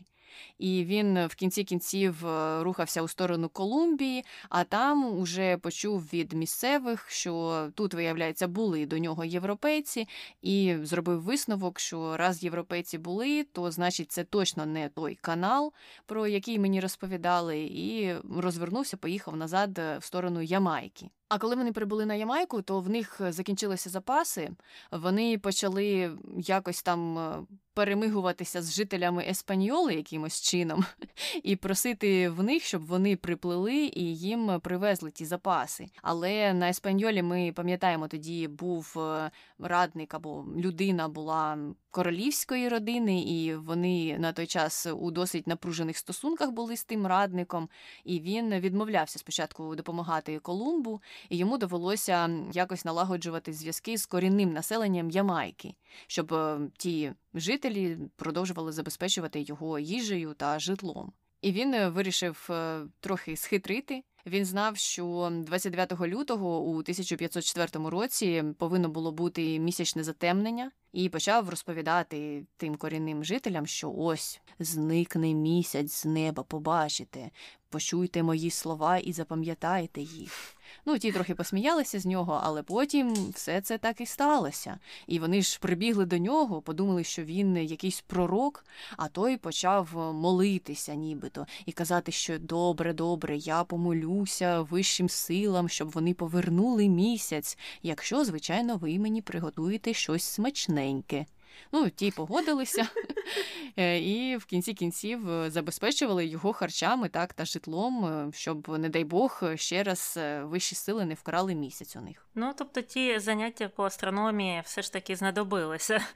І він в кінці кінців е, рухався у сторону Колумбії, а там уже почув від місцевих, що тут, виявляється, були до нього європейці, і зробив висновок, що раз європейці були, то значить це точно не той канал, про який мені розповідали, і розвернувся, поїхав назад е, в сторону Ямайки. А коли вони прибули на Ямайку, то в них закінчилися запаси. Вони почали якось там е, перемигуватися з жителями Еспаньоли якимось чином і просити в них, щоб вони приплили і їм привезли ті запаси. Але на Еспаньолі ми пам'ятаємо, тоді був е, радник або людина була королівської родини, і вони на той час у досить напружених стосунках були з тим радником, і він відмовлявся спочатку допомагати Колумбу, і йому довелося якось налагоджувати зв'язки з корінним населенням Ямайки, щоб е, ті жителі продовжували забезпечувати його їжею та житлом. І він е, вирішив е, трохи схитрити. Він знав, що 29 лютого у 1504 році повинно було бути місячне затемнення, і почав розповідати тим корінним жителям, що ось зникне місяць з неба, побачите, почуйте мої слова і запам'ятайте їх. Ну, ті трохи посміялися з нього, але потім все це так і сталося. І вони ж прибігли до нього, подумали, що він якийсь пророк, а той почав молитися, нібито, і казати, що добре, добре, я помолюся вищим силам, щоб вони повернули місяць, якщо, звичайно, ви мені приготуєте щось смачненьке. Ну, ті погодилися е, і в кінці кінців е, забезпечували його харчами так та житлом, е, щоб, не дай Бог, ще раз вищі сили не вкрали місяць у них. Ну тобто ті заняття по астрономії все ж таки знадобилися.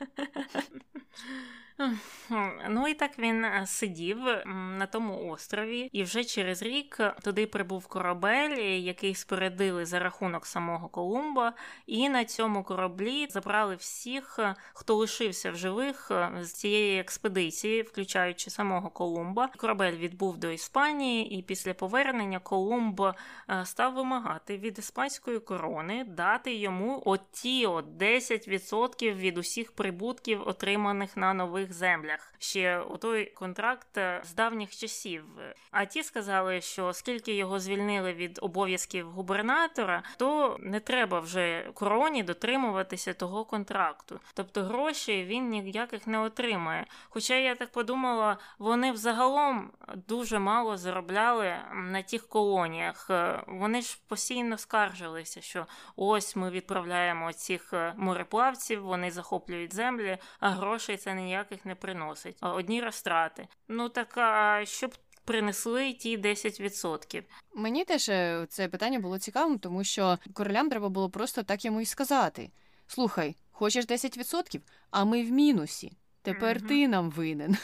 Ну і так він е, сидів на тому острові, і вже через рік туди прибув корабель, який спорядили за рахунок самого Колумба. І на цьому кораблі забрали всіх, е, хто лишився в живих е, з цієї експедиції, включаючи самого Колумба. Корабель відбув до Іспанії, і після повернення Колумб став вимагати від іспанської корони дати йому оті от 10% від усіх прибутків, отриманих на нових нових землях ще у той контракт е, з давніх часів. А ті сказали, що оскільки його звільнили від обов'язків губернатора, то не треба вже короні дотримуватися того контракту. Тобто гроші він ніяких не отримає. Хоча я так подумала, вони взагалом дуже мало заробляли на тих колоніях. Е, вони ж постійно скаржилися, що ось ми відправляємо цих е, мореплавців, вони захоплюють землі, а грошей це ніяких ніяких не приносить. Одні розтрати. Ну так а щоб принесли ті 10%. Мені теж е, це питання було цікавим, тому що королям треба було просто так йому і сказати: слухай, хочеш 10%, а ми в мінусі. Тепер mm ти нам винен.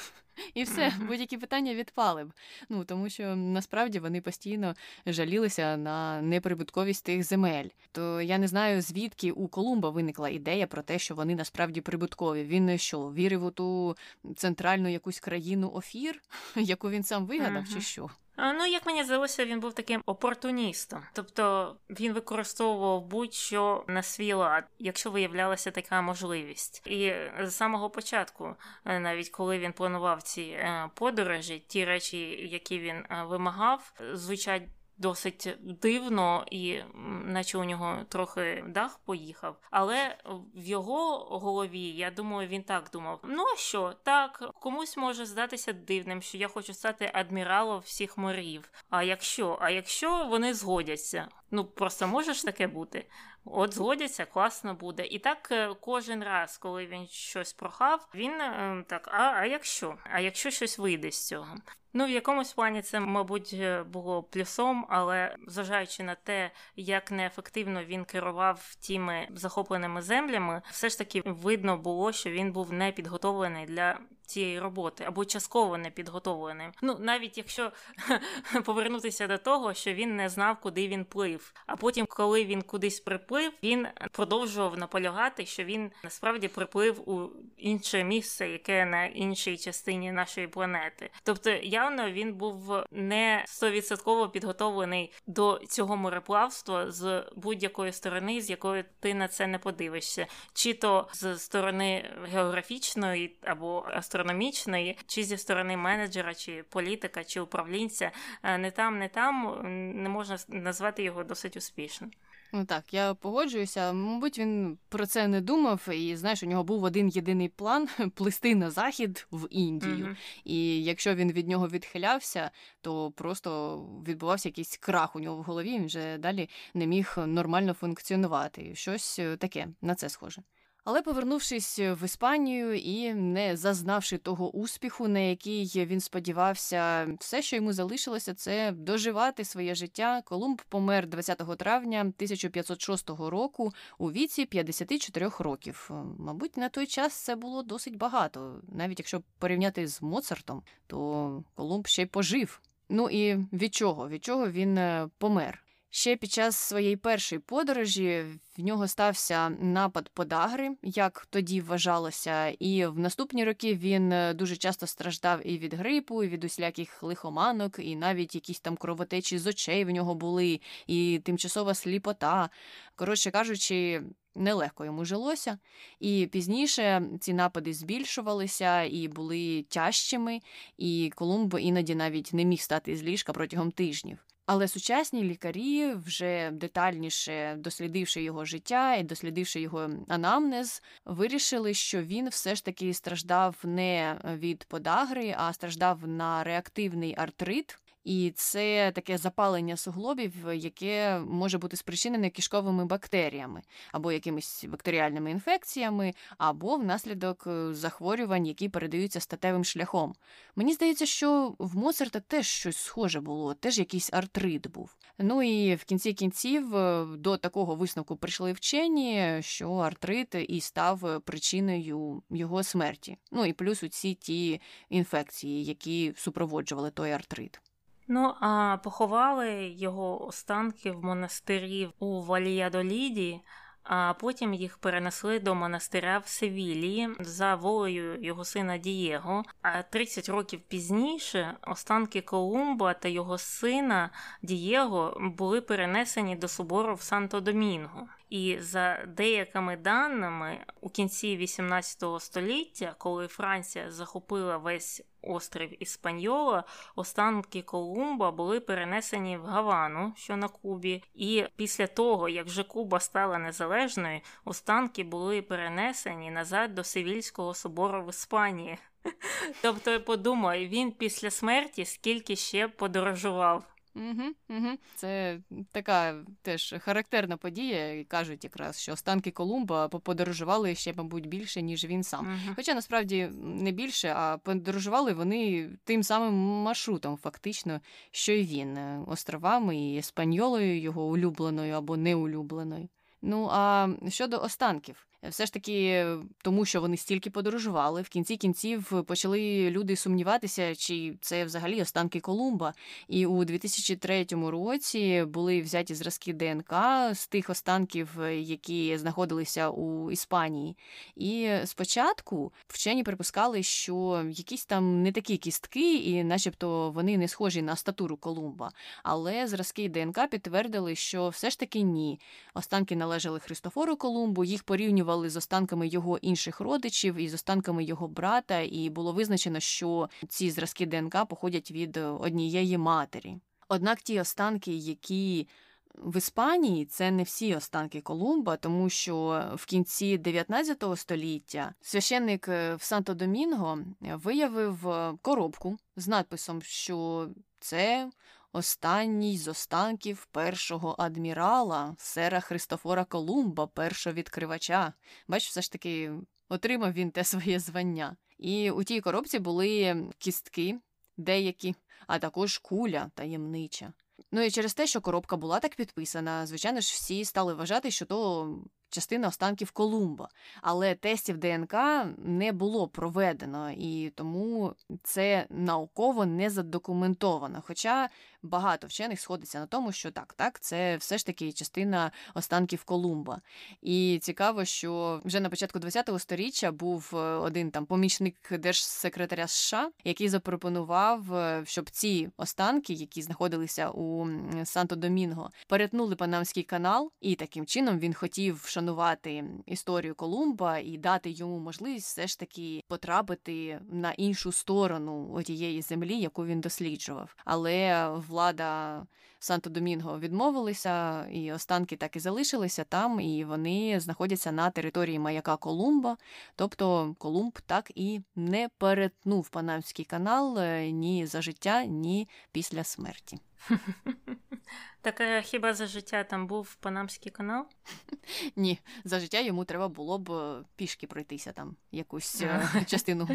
І все, будь-які питання відпали б. Ну тому що насправді вони постійно жалілися на неприбутковість тих земель. То я не знаю, звідки у Колумба виникла ідея про те, що вони насправді прибуткові. Він що вірив у ту центральну якусь країну офір, яку він сам вигадав, чи що? Ну, як мені здалося, він був таким опортуністом, тобто він використовував будь-що на свій лад, якщо виявлялася така можливість. І з самого початку, е, навіть коли він планував ці е, подорожі, ті речі, які він е, вимагав, звучать досить дивно, і наче у нього трохи дах поїхав. Але в його голові, я думаю, він так думав: ну а що, так, комусь може здатися дивним, що я хочу стати адміралом всіх морів. А якщо, а якщо вони згодяться, ну просто можеш таке бути? От згодяться, класно буде. І так е, кожен раз, коли він щось прохав, він е, так: а а якщо? А якщо щось вийде з цього? Ну, в якомусь плані це, мабуть, е, було плюсом, але зважаючи на те, як неефективно він керував тими захопленими землями, все ж таки видно було, що він був не підготовлений для цієї роботи або частково не підготовленим. Ну навіть якщо повернутися до того, що він не знав, куди він плив. А потім, коли він кудись приплив, він продовжував наполягати, що він насправді приплив у інше місце, яке на іншій частині нашої планети. Тобто, явно він був не стовідсотково підготовлений до цього мореплавства з будь-якої сторони, з якої ти на це не подивишся, чи то з сторони географічної або астрономічної, астрономічної, чи зі сторони менеджера, чи політика, чи управлінця, е, не там, не там не можна назвати його досить успішним. Ну так, я погоджуюся. Мабуть, він про це не думав, і знаєш, у нього був один єдиний план плисти на захід в Індію. Mm-hmm. І якщо він від нього відхилявся, то просто відбувався якийсь крах у нього в голові. Він вже далі не міг нормально функціонувати. Щось е, таке на це схоже. Але повернувшись в Іспанію і не зазнавши того успіху, на який він сподівався, все, що йому залишилося, це доживати своє життя. Колумб помер 20 травня 1506 року у віці 54 років. Мабуть, на той час це було досить багато. Навіть якщо порівняти з Моцартом, то Колумб ще й пожив. Ну і від чого? Від чого він е, помер? Ще під час своєї першої подорожі в нього стався напад подагри, як тоді вважалося, і в наступні роки він е, дуже часто страждав і від грипу, і від усіляких лихоманок, і навіть якісь там кровотечі з очей в нього були, і тимчасова сліпота. Коротше кажучи, нелегко йому жилося. І пізніше ці напади збільшувалися і були тяжчими, і Колумб іноді навіть не міг стати з ліжка протягом тижнів. Але сучасні лікарі, вже детальніше дослідивши його життя і дослідивши його анамнез, вирішили, що він все ж таки страждав не від подагри, а страждав на реактивний артрит. І це таке запалення суглобів, яке може бути спричинене кишковими бактеріями або якимись бактеріальними інфекціями, або внаслідок е, захворювань, які передаються статевим шляхом. Мені здається, що в Моцарта теж щось схоже було, теж якийсь артрит був. Ну і в кінці кінців е, до такого висновку прийшли вчені, що артрит і став причиною його смерті. Ну і плюс усі ті інфекції, які супроводжували той артрит. Ну а поховали його останки в монастирі у Валіядоліді, а потім їх перенесли до монастиря в Севілії за волею його сина Дієго. А 30 років пізніше останки Колумба та його сина Дієго були перенесені до собору в Санто-Домінго. І за деякими даними, у кінці 18 століття, коли Франція захопила весь острів Іспаньола, останки Колумба були перенесені в Гавану, що на Кубі, і після того, як вже Куба стала незалежною, останки були перенесені назад до Севільського собору в Іспанії. Тобто, подумай, він після смерті скільки ще подорожував. Угу, угу. Це така теж характерна подія. Кажуть якраз, що останки Колумба поподорожували ще, мабуть, більше, ніж він сам. Угу. Хоча насправді не більше, а подорожували вони тим самим маршрутом, фактично, що й він островами і еспаньолою, його улюбленою або неулюбленою. Ну а щодо останків, все ж таки, тому що вони стільки подорожували, в кінці кінців почали люди сумніватися, чи це взагалі останки Колумба. І у 2003 році були взяті зразки ДНК з тих останків, які знаходилися у Іспанії. І спочатку вчені припускали, що якісь там не такі кістки, і, начебто, вони не схожі на статуру Колумба. Але зразки ДНК підтвердили, що все ж таки ні. Останки належали Христофору Колумбу, їх порівнювали з останками його інших родичів і з останками його брата, і було визначено, що ці зразки ДНК походять від однієї матері. Однак ті останки, які в Іспанії це не всі останки Колумба, тому що в кінці 19 століття священник е, в Санто-Домінго виявив коробку з надписом, що це останній з останків першого адмірала, сера Христофора Колумба, першого відкривача. Бач, все ж таки отримав він те своє звання. І у тій коробці були кістки деякі, а також куля таємнича. Ну і через те, що коробка була так підписана, звичайно ж, всі стали вважати, що то частина останків Колумба. Але тестів ДНК не було проведено, і тому це науково не задокументовано. Хоча багато вчених сходиться на тому, що так, так, це все ж таки частина останків Колумба. І цікаво, що вже на початку ХХ століття був е, один там помічник держсекретаря США, який запропонував, е, щоб ці останки, які знаходилися у Санто-Домінго, перетнули Панамський канал, і таким чином він хотів вшанувати історію Колумба і дати йому можливість все ж таки потрапити на іншу сторону тієї землі, яку він досліджував. Але влада Санто-Домінго відмовилися, і останки так і залишилися там, і вони знаходяться на території маяка Колумба. Тобто Колумб так і не перетнув Панамський канал е, ні за життя, ні після смерті. Так а хіба за життя там був Панамський канал? Ні, за життя йому треба було б е, пішки пройтися там якусь е, частину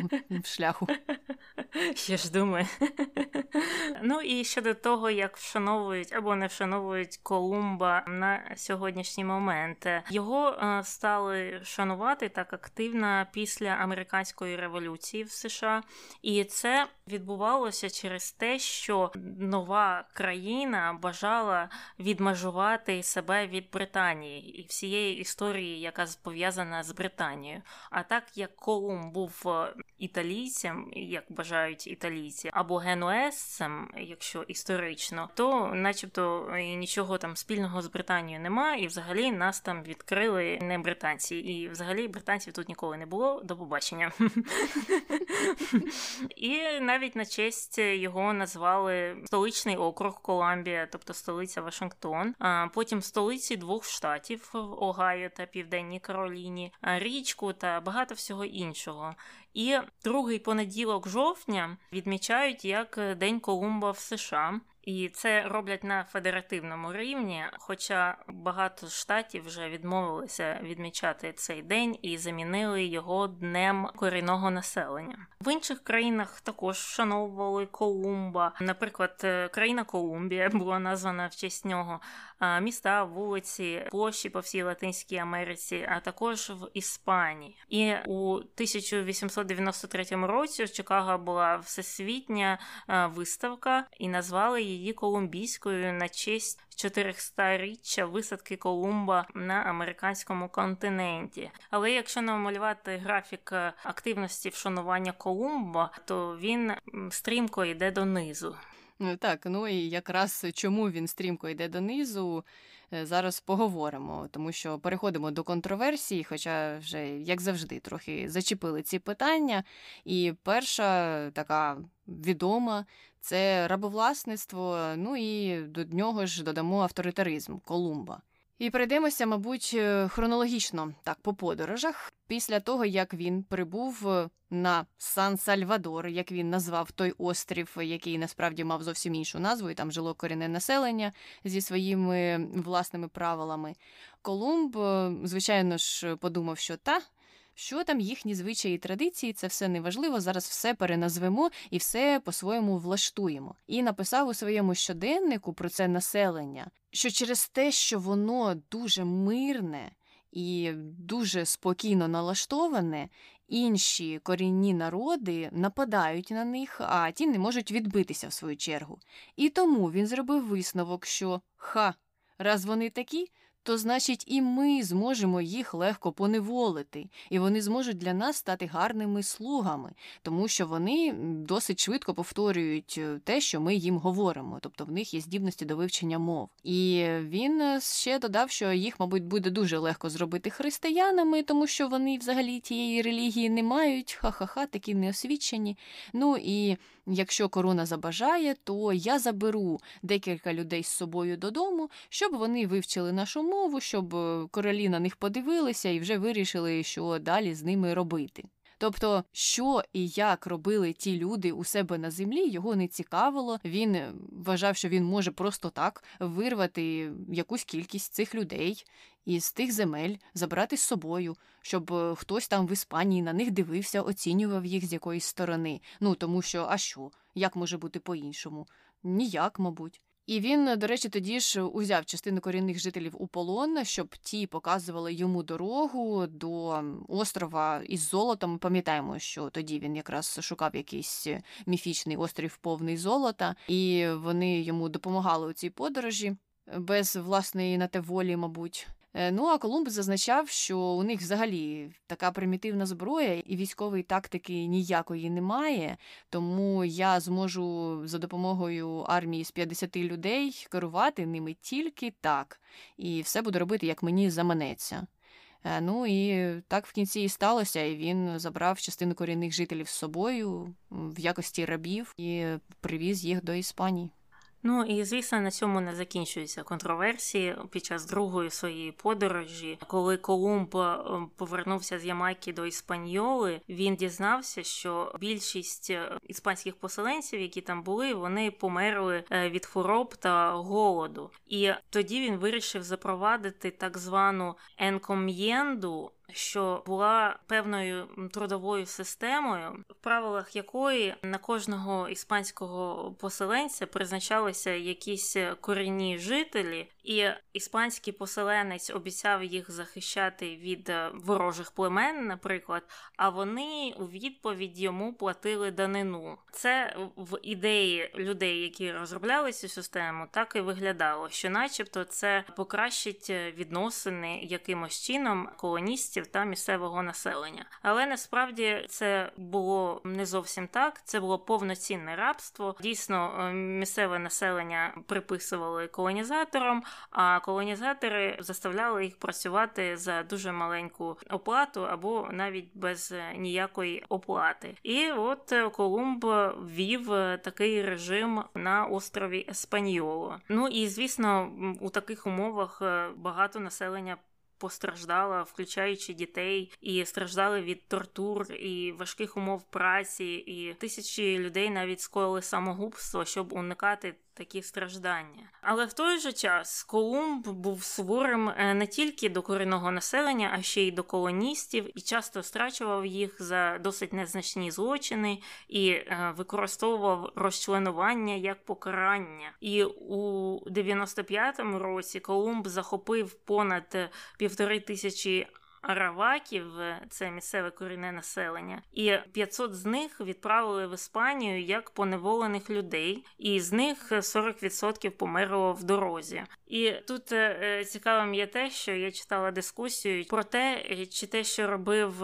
шляху. Я ж думаю. Ну і щодо того, як вшановують або не вшановують Колумба на сьогоднішній момент, його е, стали шанувати так активно після американської революції в США, і це відбувалося через те, що нова країна бажала відмежувати себе від Британії і всієї історії, яка пов'язана з Британією. А так як Колумб був е, італійцем, як бажають італійці, або генуесцем, якщо історично, то, начебто, нічого там спільного з Британією немає, і взагалі нас там відкрили не британці. І взагалі британців тут ніколи не було. До побачення. І навіть на честь його назвали столичний округ Коламбія, тобто столиця Вашингтон. А потім столиці двох штатів Огайо та Південній Кароліні, річку та багато всього іншого. І другий понеділок жовтня відмічають як День Колумба в США. І це роблять на федеративному рівні, хоча багато штатів вже відмовилися відмічати цей день і замінили його днем корінного населення. В інших країнах також вшановували Колумба. Наприклад, країна Колумбія була названа в честь нього. Міста, вулиці, площі по всій Латинській Америці, а також в Іспанії. І у 1893 році в Чикаго була всесвітня виставка і назвали її її колумбійською на честь 400-річчя висадки Колумба на американському континенті. Але якщо намалювати графік активності вшанування Колумба, то він стрімко йде донизу. Ну, так, ну і якраз чому він стрімко йде донизу, е, зараз поговоримо, тому що переходимо до контроверсії, хоча вже, як завжди, трохи зачепили ці питання. І перша така відома це рабовласництво, ну і до нього ж додамо авторитаризм Колумба. І пройдемося, мабуть, е, хронологічно так по подорожах. Після того, як він прибув е, на Сан Сальвадор, як він назвав той острів, який насправді мав зовсім іншу назву, і там жило корінне населення зі своїми власними правилами. Колумб, е, звичайно ж, подумав, що та що там їхні звичаї і традиції, це все неважливо. Зараз все переназвемо і все по-своєму влаштуємо. І написав у своєму щоденнику про це населення, що через те, що воно дуже мирне і дуже спокійно налаштоване, інші корінні народи нападають на них, а ті не можуть відбитися в свою чергу. І тому він зробив висновок, що ха, раз вони такі то значить і ми зможемо їх легко поневолити, і вони зможуть для нас стати гарними слугами, тому що вони досить швидко повторюють е, те, що ми їм говоримо, тобто в них є здібності до вивчення мов. І він е, ще додав, що їх, мабуть, буде дуже легко зробити християнами, тому що вони взагалі тієї релігії не мають, ха-ха-ха, такі неосвічені. Ну і Якщо корона забажає, то я заберу декілька людей з собою додому, щоб вони вивчили нашу мову, щоб е, королі на них подивилися і вже вирішили, що далі з ними робити. Тобто, що і як робили ті люди у себе на землі, його не цікавило. Він е, вважав, що він може просто так вирвати якусь кількість цих людей із тих земель, забрати з собою, щоб е, хтось там в Іспанії на них дивився, оцінював їх з якоїсь сторони. Ну тому що, а що? Як може бути по-іншому? Ніяк, мабуть. І він, до речі, тоді ж узяв частину корінних жителів у полон, щоб ті показували йому дорогу до острова із золотом. Пам'ятаємо, що тоді він якраз шукав якийсь міфічний острів повний золота, і вони йому допомагали у цій подорожі без власної на те волі, мабуть. Е, ну а Колумб зазначав, що у них взагалі така примітивна зброя і військової тактики ніякої немає. Тому я зможу за допомогою армії з 50 людей керувати ними тільки так, і все буду робити, як мені заманеться. Е, ну і так в кінці і сталося, і він забрав частину корінних жителів з собою в якості рабів і привіз їх до Іспанії. Ну і звісно, на цьому не закінчуються контроверсії під час другої своєї подорожі, коли Колумб е, повернувся з Ямайки до Іспаньоли, він дізнався, що більшість е, іспанських поселенців, які там були, вони померли е, від хвороб та голоду. І тоді він вирішив запровадити так звану енком'єнду що була певною трудовою системою, в правилах якої на кожного іспанського поселенця призначалися якісь корінні жителі, і іспанський поселенець обіцяв їх захищати від е, ворожих племен, наприклад. А вони у відповідь йому платили данину. Це в ідеї людей, які розробляли цю систему, так і виглядало, що, начебто, це покращить відносини якимось чином колоністів та місцевого населення. Але насправді це було не зовсім так. Це було повноцінне рабство. Дійсно, е, місцеве населення приписували колонізаторам а колонізатори заставляли їх працювати за дуже маленьку оплату або навіть без ніякої оплати. І от Колумб ввів такий режим на острові Еспаньоло. Ну і звісно, у таких умовах багато населення постраждала, включаючи дітей, і страждали від тортур і важких умов праці, і тисячі людей навіть скоїли самогубство, щоб уникати. Такі страждання, але в той же час Колумб був суворим е, не тільки до корінного населення, а ще й до колоністів, і часто страчував їх за досить незначні злочини і е, використовував розчленування як покарання. І у 95-му році Колумб захопив понад півтори тисячі араваків, це місцеве корінне населення, і 500 з них відправили в Іспанію як поневолених людей, і з них 40% померло в дорозі. І тут е, цікавим є те, що я читала дискусію про те, чи те, що робив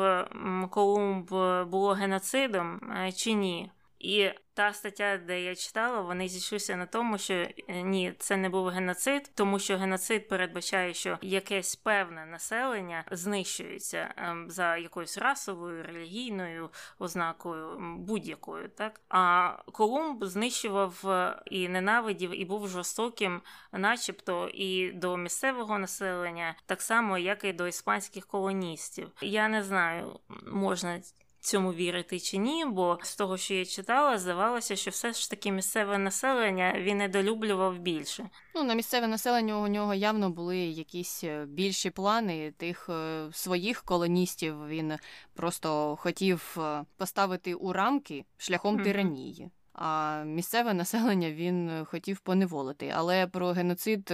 Колумб, було геноцидом, е, чи ні. І та стаття, де я читала, вони зійшлися на тому, що е, ні, це не був геноцид, тому що геноцид передбачає, що якесь певне населення знищується ем, за якоюсь расовою, релігійною ознакою, будь-якою. Так а Колумб знищував е, і ненавидів, і був жорстоким, начебто, і до місцевого населення, так само, як і до іспанських колоністів. Я не знаю, можна цьому вірити чи ні, бо з того, що я читала, здавалося, що все ж таки місцеве населення він недолюблював більше. Ну на місцеве населення у нього явно були якісь е, більші плани тих е, своїх колоністів. Він просто хотів е, поставити у рамки шляхом mm-hmm. тиранії. А місцеве населення він хотів поневолити. Але про геноцид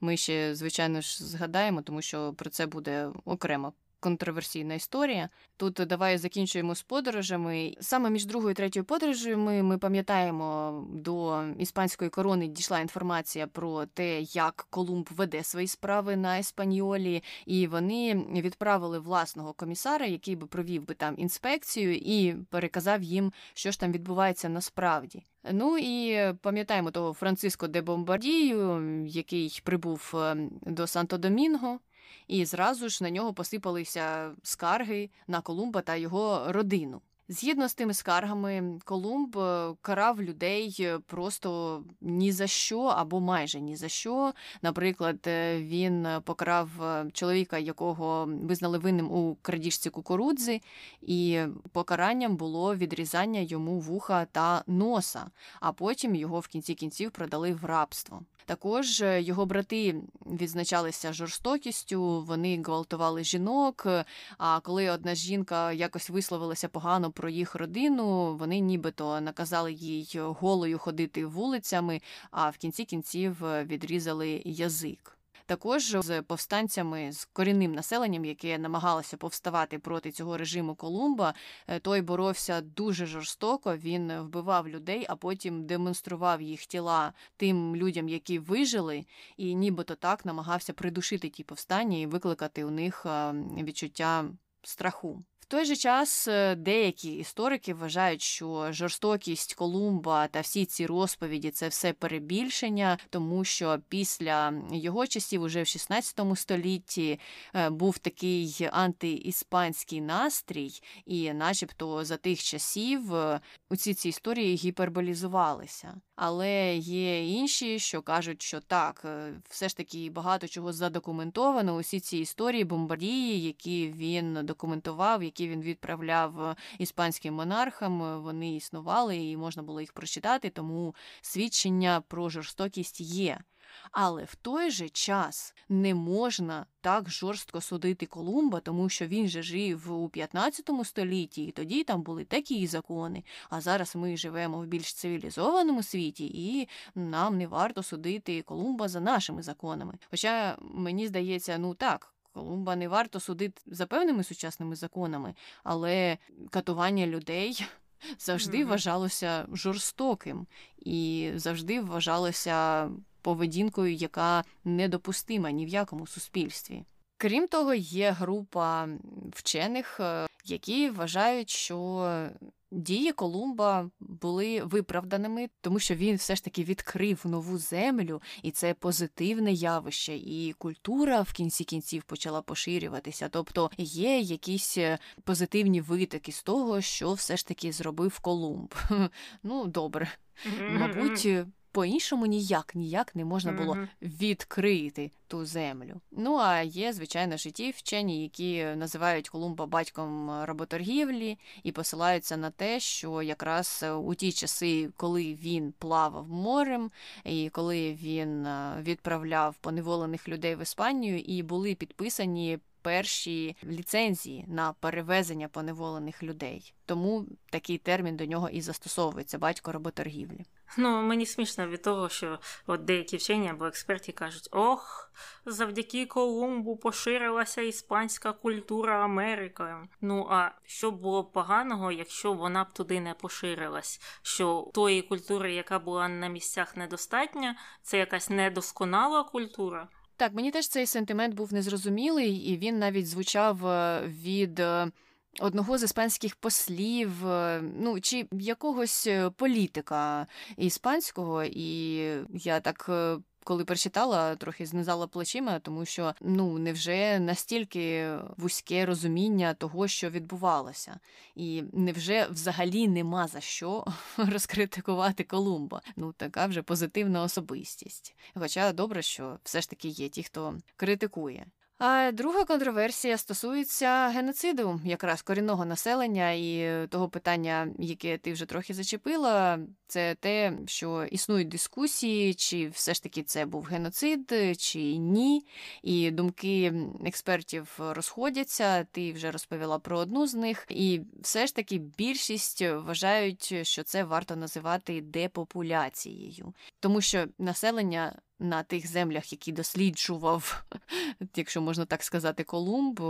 ми ще звичайно ж згадаємо, тому що про це буде окремо контроверсійна історія. Тут давай закінчуємо з подорожами. Саме між другою і третьою подорожами ми пам'ятаємо, до іспанської корони дійшла інформація про те, як Колумб веде свої справи на Еспаньолі, і вони відправили власного комісара, який би провів би там інспекцію, і переказав їм, що ж там відбувається насправді. Ну і пам'ятаємо того Франциско де Бомбардію, який прибув ем, до Санто Домінго і зразу ж на нього посипалися скарги на Колумба та його родину. Згідно з тими скаргами, Колумб е, карав людей е, просто ні за що або майже ні за що. Наприклад, е, він покарав чоловіка, якого визнали винним у крадіжці кукурудзи, і покаранням було відрізання йому вуха та носа, а потім його в кінці кінців продали в рабство. Також е, його брати відзначалися жорстокістю, вони гвалтували жінок. А коли одна жінка якось висловилася погано про їх родину, вони нібито наказали їй голою ходити вулицями, а в кінці кінців відрізали язик. Також з повстанцями з корінним населенням, яке намагалося повставати проти цього режиму Колумба, е, той боровся дуже жорстоко. Він вбивав людей, а потім демонстрував їх тіла тим людям, які вижили, і нібито так намагався придушити ті повстання і викликати у них відчуття страху той же час е, деякі історики вважають, що жорстокість Колумба та всі ці розповіді це все перебільшення, тому що після його часів, уже в 16 столітті, е, був такий антиіспанський настрій, і, начебто, за тих часів е, усі ці історії гіперболізувалися. Але є інші, що кажуть, що так, все ж таки багато чого задокументовано. Усі ці історії бомбардії, які він документував які він відправляв е, іспанським монархам, е, вони існували і можна було їх прочитати, тому свідчення про жорстокість є. Але в той же час не можна так жорстко судити Колумба, тому що він же жив у 15 столітті, і тоді там були такі закони. А зараз ми живемо в більш цивілізованому світі, і нам не варто судити Колумба за нашими законами. Хоча мені здається, ну так. Колумба не варто судити за певними сучасними законами, але катування людей завжди mm-hmm. вважалося жорстоким і завжди вважалося поведінкою, яка недопустима ні в якому суспільстві. Крім того, є група вчених, е, які вважають, що дії Колумба були виправданими, тому що він все ж таки відкрив нову землю, і це позитивне явище, і культура в кінці кінців почала поширюватися. Тобто є якісь е, позитивні витоки з того, що все ж таки зробив Колумб. Ну добре, мабуть по-іншому ніяк ніяк не можна було mm-hmm. відкрити ту землю. Ну а є, звичайно, ж і ті вчені, які називають Колумба батьком работоргівлі і посилаються на те, що якраз у ті часи, коли він плавав морем, і коли він е, відправляв поневолених людей в Іспанію, і були підписані перші ліцензії на перевезення поневолених людей. Тому такий термін до нього і застосовується батько роботоргівлі. Ну мені смішно від того, що от деякі вчені або експерти кажуть: ох, завдяки Колумбу поширилася іспанська культура Америкою. Ну а що було б поганого, якщо вона б туди не поширилась? Що тої культури, яка була на місцях недостатня, це якась недосконала культура. Так, мені теж цей сентимент був незрозумілий, і він навіть звучав е, від е, одного з іспанських послів, е, ну чи якогось політика іспанського, і я так коли прочитала, трохи знизала плечима, тому що ну невже настільки вузьке розуміння того, що відбувалося, і невже взагалі нема за що розкритикувати Колумба? Ну така вже позитивна особистість. Хоча добре, що все ж таки є ті, хто критикує. А друга контроверсія стосується геноциду, якраз корінного населення і того питання, яке ти вже трохи зачепила, це те, що існують дискусії, чи все ж таки це був геноцид, чи ні. І думки експертів розходяться. Ти вже розповіла про одну з них, і все ж таки більшість вважають, що це варто називати депопуляцією, тому що населення на тих землях, які досліджував, якщо можна так сказати, Колумб,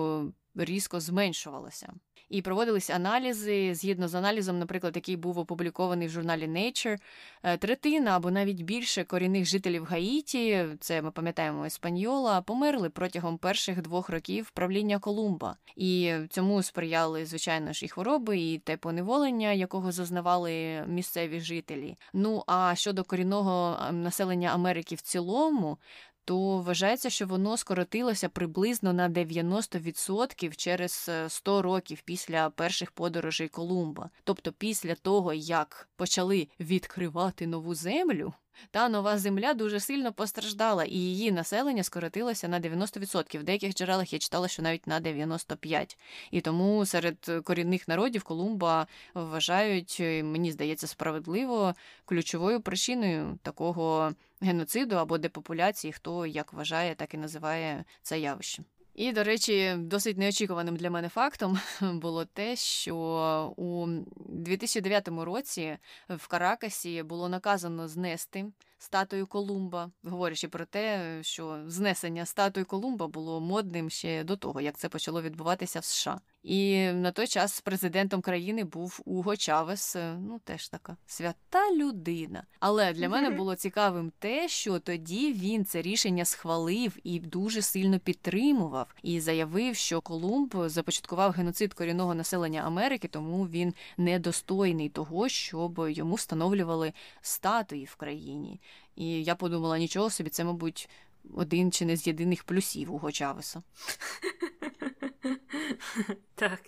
різко зменшувалося. І проводились аналізи. Згідно з аналізом, наприклад, який був опублікований в журналі Nature, е, третина або навіть більше корінних жителів Гаїті, це ми пам'ятаємо Еспаньола, померли протягом перших двох років правління Колумба. І цьому сприяли, звичайно ж, і хвороби, і те поневолення, якого зазнавали місцеві жителі. Ну а щодо корінного населення Америки в цілому, то вважається, що воно скоротилося приблизно на 90% через 100 е, років після перших подорожей Колумба. Тобто, після того, як почали відкривати нову землю, Та нова земля дуже сильно постраждала, і її населення скоротилося на 90%. В деяких джерелах я читала, що навіть на 95%. І тому серед корінних народів Колумба вважають, мені здається, справедливо ключовою причиною такого геноциду або депопуляції, хто як вважає, так і називає це явище. І, до речі, досить неочікуваним для мене фактом було те, що у 2009 році в Каракасі було наказано знести статую Колумба, говорячи про те, що знесення статуї Колумба було модним ще до того, як це почало відбуватися в США. І на той час президентом країни був Уго Чавес, е, ну теж така свята людина. Але для мене було цікавим те, що тоді він це рішення схвалив і дуже сильно підтримував, і заявив, що Колумб започаткував геноцид корінного населення Америки, тому він недостойний того, щоб йому встановлювали статуї в країні. І я подумала, нічого собі, це, мабуть, один чи не з єдиних плюсів Уго Чавеса. Так.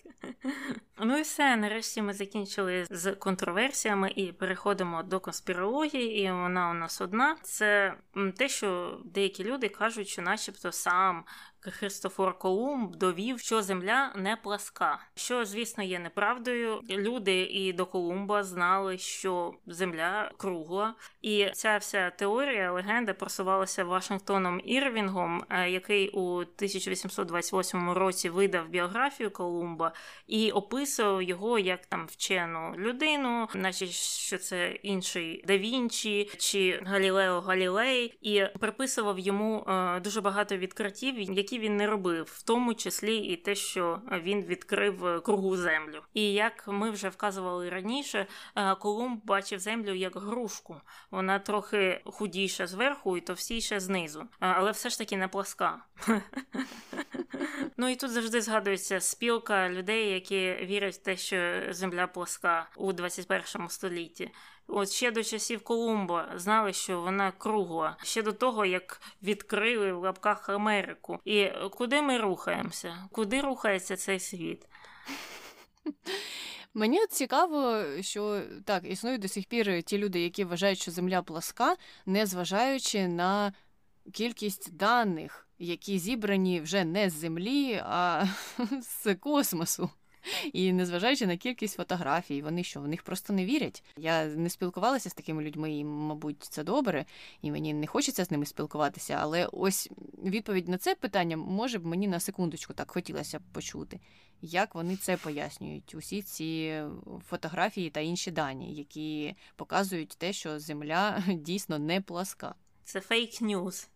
Ну і все. Нарешті ми закінчили з контроверсіями і переходимо до конспірології, і вона у нас одна. Це те, що деякі люди кажуть, що, начебто, сам Христофор Колумб довів, що земля не пласка, що, звісно, є неправдою. Люди і до Колумба знали, що земля кругла, і ця вся теорія легенда просувалася Вашингтоном Ірвінгом, е, який у 1828 році видав біографію Колумба і описував його як там вчену людину, наче що це інший да Вінчі чи Галілео Галілей, і приписував йому е, дуже багато відкриттів, які він не робив, в тому числі і те, що він відкрив кругу землю. І як ми вже вказували раніше, е, Колумб бачив землю як грушку. Вона трохи худіша зверху і товстіша знизу, е, але все ж таки не пласка. Ну і тут завжди згадується спілка людей, які вірять в те, що земля пласка у 21 столітті. От ще до часів Колумба знали, що вона кругла, ще до того, як відкрили в лапках Америку. І куди ми рухаємося? Куди рухається цей світ? Мені цікаво, що так існують до сих пір ті люди, які вважають, що земля пласка, не зважаючи на кількість даних, які зібрані вже не з землі, а з космосу. І незважаючи на кількість фотографій, вони що в них просто не вірять. Я не спілкувалася з такими людьми, і, мабуть, це добре, і мені не хочеться з ними спілкуватися. Але ось відповідь на це питання може б мені на секундочку так хотілося б почути. Як вони це пояснюють? Усі ці фотографії та інші дані, які показують те, що земля дійсно не пласка. Це фейк ньюз.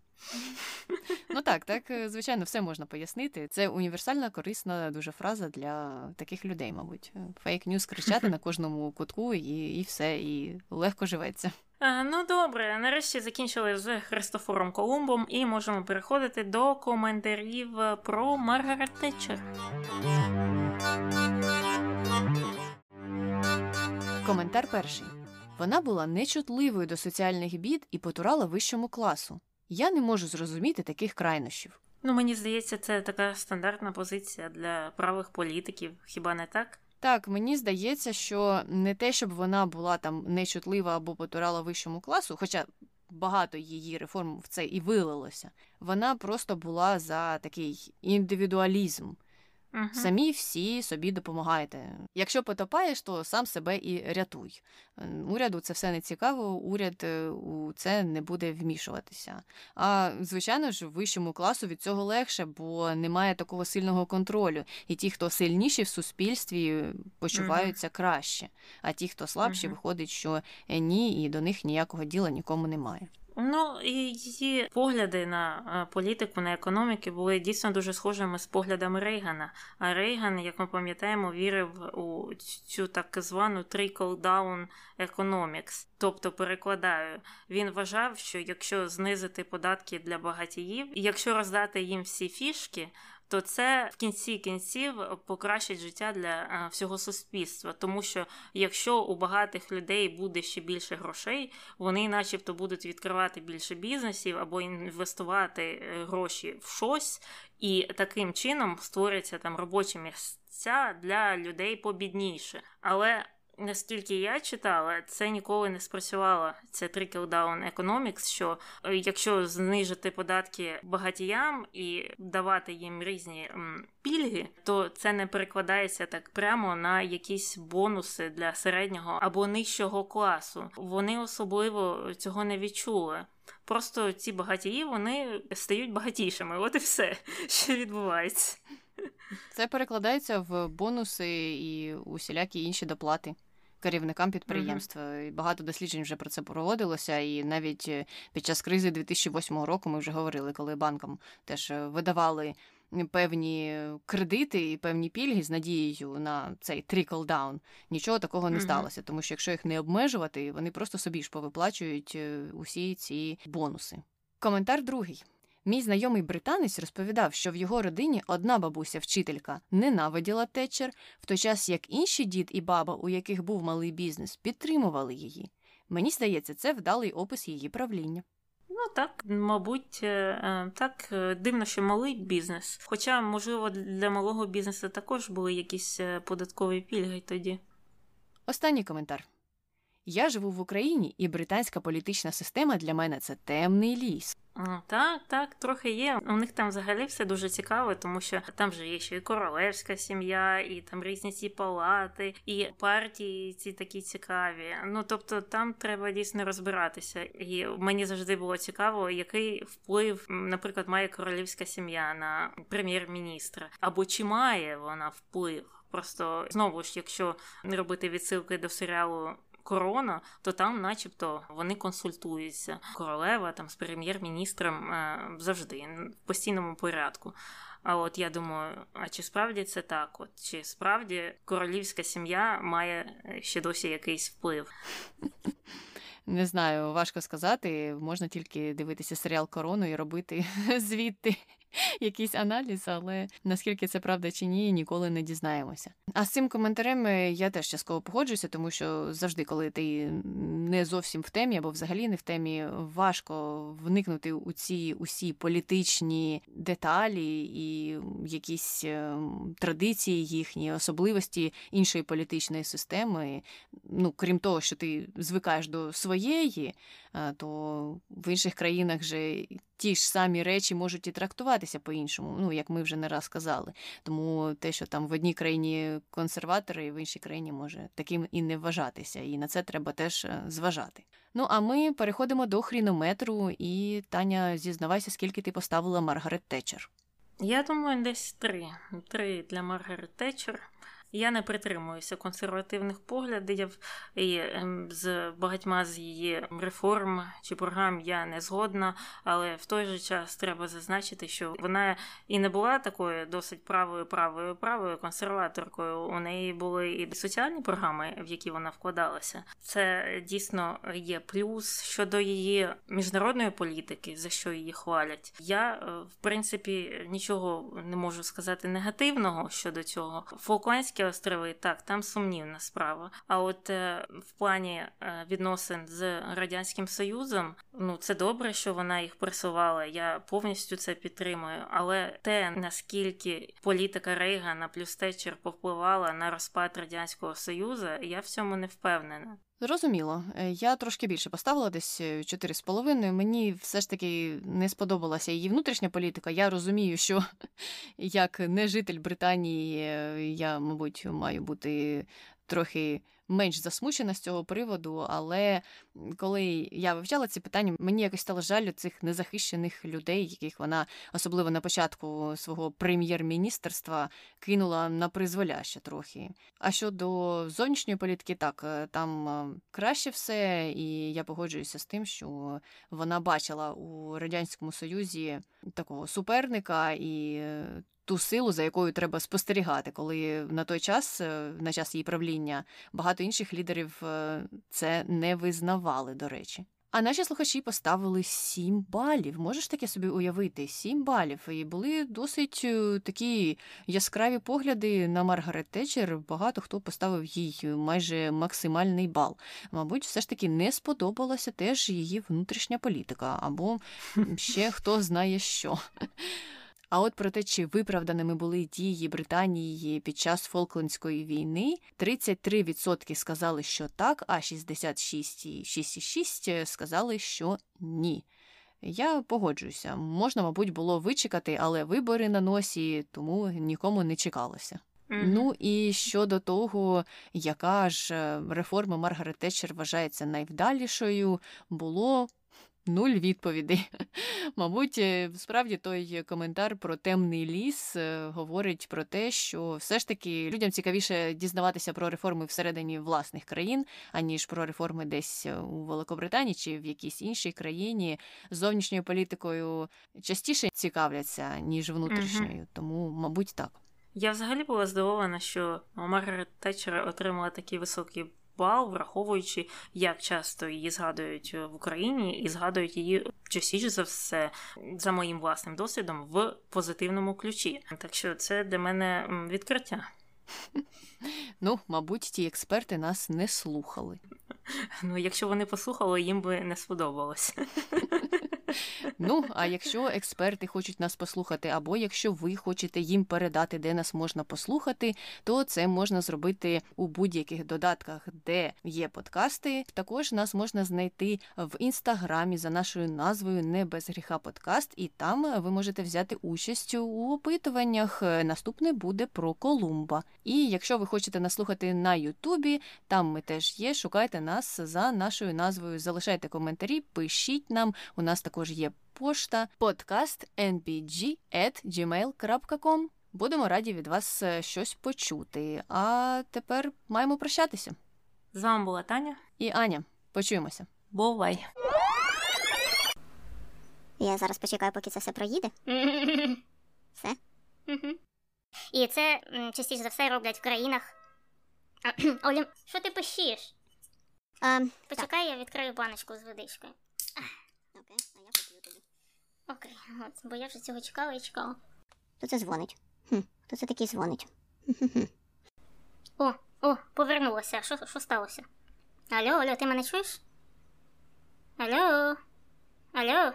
Ну так, так, е, звичайно, все можна пояснити. Це універсальна, корисна дуже фраза для таких людей, мабуть. Фейк ньюс кричати на кожному кутку і і все, і легко живеться. А, Ну добре, нарешті закінчили з Христофором Колумбом і можемо переходити до коментарів про Маргарет Тетчер. Коментар перший. Вона була нечутливою до соціальних бід і потурала вищому класу. Я не можу зрозуміти таких крайнощів. Ну, мені здається, це така стандартна позиція для правих політиків, хіба не так? Так, мені здається, що не те, щоб вона була там нечутлива або потурала вищому класу, хоча багато її реформ в це і вилилося. Вона просто була за такий індивідуалізм. Угу. Самі всі собі допомагаєте. Якщо потопаєш, то сам себе і рятуй. Уряду це все не цікаво, уряд е, у це не буде вмішуватися. А звичайно ж, вищому класу від цього легше, бо немає такого сильного контролю. І ті, хто сильніші в суспільстві, почуваються угу. краще. А ті, хто слабші, угу. виходить, що е, ні, і до них ніякого діла нікому немає. Ну її погляди на е, політику, на економіки були дійсно дуже схожими з поглядами Рейгана. А Рейган, як ми пам'ятаємо, вірив у цю так звану trickle-down economics. Тобто, перекладаю, він вважав, що якщо знизити податки для багатіїв, і якщо роздати їм всі фішки, то це в кінці кінців покращить життя для е, всього суспільства. Тому що якщо у багатих людей буде ще більше грошей, вони, начебто, будуть відкривати більше бізнесів або інвестувати е, гроші в щось, і таким чином створяться там робочі місця для людей побідніше. Але Наскільки я читала, це ніколи не спрацювало. Це trickle-down economics, що е, якщо знижити податки багатіям і давати їм різні пільги, то це не перекладається так прямо на якісь бонуси для середнього або нижчого класу. Вони особливо цього не відчули. Просто ці багатії вони стають багатішими. От і все, що відбувається. Це перекладається в бонуси і усілякі інші доплати керівникам підприємств. Uh-huh. Багато досліджень вже про це проводилося, і навіть е, під час кризи 2008 року ми вже говорили, коли банкам теж е, видавали. Певні кредити і певні пільги з надією на цей trickle-down, нічого такого не mm-hmm. сталося, тому що якщо їх не обмежувати, вони просто собі ж повиплачують е, усі ці бонуси. Коментар другий. Мій знайомий британець розповідав, що в його родині одна бабуся, вчителька, ненавиділа Тетчер, в той час як інші дід і баба, у яких був малий бізнес, підтримували її. Мені здається, це вдалий опис її правління. Ну так, мабуть, е, е, так е, дивно, що малий бізнес. Хоча, можливо, для малого бізнесу також були якісь податкові пільги тоді. Останній коментар. Я живу в Україні, і британська політична система для мене це темний ліс. Так, так, трохи є. У них там взагалі все дуже цікаво, тому що там же є ще і королевська сім'я, і там різні ці палати, і партії ці такі цікаві. Ну тобто там треба дійсно розбиратися. І мені завжди було цікаво, який вплив, наприклад, має королівська сім'я на прем'єр-міністра, або чи має вона вплив. Просто знову ж, якщо не робити відсилки до серіалу корона, то там, начебто, вони консультуються. Королева там з прем'єр-міністром е, завжди в постійному порядку. А от я думаю, а чи справді це так? От Чи справді королівська сім'я має е, ще досі якийсь вплив? Не знаю, важко сказати. Можна тільки дивитися серіал Корону і робити звідти якийсь аналіз, але наскільки це правда чи ні, ніколи не дізнаємося. А з цим коментарем е, я теж частково погоджуюся, тому що завжди, коли ти не зовсім в темі або взагалі не в темі, важко вникнути у ці усі політичні деталі і якісь е, традиції їхні, особливості іншої політичної системи. Ну, крім того, що ти звикаєш до своєї, то в інших країнах же ті ж самі речі можуть і трактуватися по-іншому, ну як ми вже не раз казали. Тому те, що там в одній країні консерватори, в іншій країні може таким і не вважатися, і на це треба теж е, зважати. Ну а ми переходимо до хрінометру, і Таня, зізнавайся, скільки ти поставила Маргарет Тетчер. Я думаю, десь три. Три для Маргарет Тетчер. Я не притримуюся консервативних поглядів, і ем, з багатьма з її реформ чи програм я не згодна, але в той же час треба зазначити, що вона і не була такою досить правою, правою, правою консерваторкою. У неї були і соціальні програми, в які вона вкладалася. Це дійсно є плюс щодо її міжнародної політики, за що її хвалять. Я е, в принципі нічого не можу сказати негативного щодо цього. Фолкландські Британські острови, так, там сумнівна справа. А от е, в плані е, відносин з Радянським Союзом, ну це добре, що вона їх пресувала. Я повністю це підтримую. Але те, наскільки політика Рейгана плюс Тетчер повпливала на розпад Радянського Союзу, я в цьому не впевнена. Зрозуміло, е, я трошки більше поставила десь 4,5. Е, Мені все ж таки не сподобалася її внутрішня політика. Я розумію, що як не житель Британії, е, я, мабуть, маю бути трохи менш засмучена з цього приводу, але коли я вивчала ці питання, мені якось стало жаль цих незахищених людей, яких вона особливо на початку свого прем'єр-міністерства кинула на призволяще трохи. А щодо зовнішньої політики, так е, там е, краще все, і я погоджуюся з тим, що вона бачила у радянському союзі такого суперника і е, ту силу, за якою треба спостерігати, коли на той час, е, на час її правління, багато інших лідерів е, це не визнавали, до речі. А наші слухачі поставили сім балів. Можеш таке собі уявити? Сім балів. І були досить е, такі яскраві погляди на Маргарет Тетчер. Багато хто поставив їй майже максимальний бал. Мабуть, все ж таки не сподобалася теж її внутрішня політика, або ще хто знає що. А от про те, чи виправданими були дії Британії під час Фолклендської війни, 33% сказали, що так, а 66,6% сказали, що ні. Я погоджуюся, можна, мабуть, було вичекати, але вибори на носі, тому нікому не чекалося. Ну і щодо того, яка ж е, реформа Маргарет Тетчер вважається найвдалішою, було нуль відповідей. Мабуть, е, справді той коментар про темний ліс е, говорить про те, що все ж таки людям цікавіше дізнаватися про реформи всередині власних країн, аніж про реформи десь е, у Великобританії чи в якійсь іншій країні. Зовнішньою політикою частіше цікавляться, ніж внутрішньою. Тому, мабуть, так. Я взагалі була здивована, що Маргарет Тетчер отримала такий високий бал, враховуючи, як часто її згадують в Україні, і згадують її частіше за все, за моїм власним досвідом, в позитивному ключі. Так що це для мене відкриття. Ну, мабуть, ті експерти нас не слухали. Ну, якщо вони послухали, їм би не сподобалось. Ну, а якщо експерти хочуть нас послухати, або якщо ви хочете їм передати, де нас можна послухати, то це можна зробити у будь-яких додатках, де є подкасти. Також нас можна знайти в інстаграмі за нашою назвою Не без гріха подкаст, і там ви можете взяти участь у опитуваннях. Наступне буде про Колумба. І якщо ви хочете нас слухати на Ютубі, там ми теж є. Шукайте нас за нашою назвою. Залишайте коментарі, пишіть нам. У нас також є пошта подкаст npg.gmail.com. Будемо раді від вас е, щось почути. А тепер маємо прощатися. З вами була Таня. І Аня, почуємося. Бувай! Я зараз почекаю, поки це все проїде. Все? І це частіше за все роблять в країнах. Олі, що ти пишеш? А, Почекай, я відкрию баночку з водичкою. Окей, а я поп'ю тоді. Окей, от, бо я вже цього чекала і чекала. Хто це дзвонить? Хм, хто це такий дзвонить? О, о, повернулася. Що, що сталося? Алло, алло, ти мене чуєш? Алло. Алло.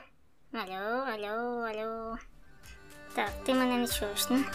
Алло, алло, алло. Так, ти мене не чуєш, не?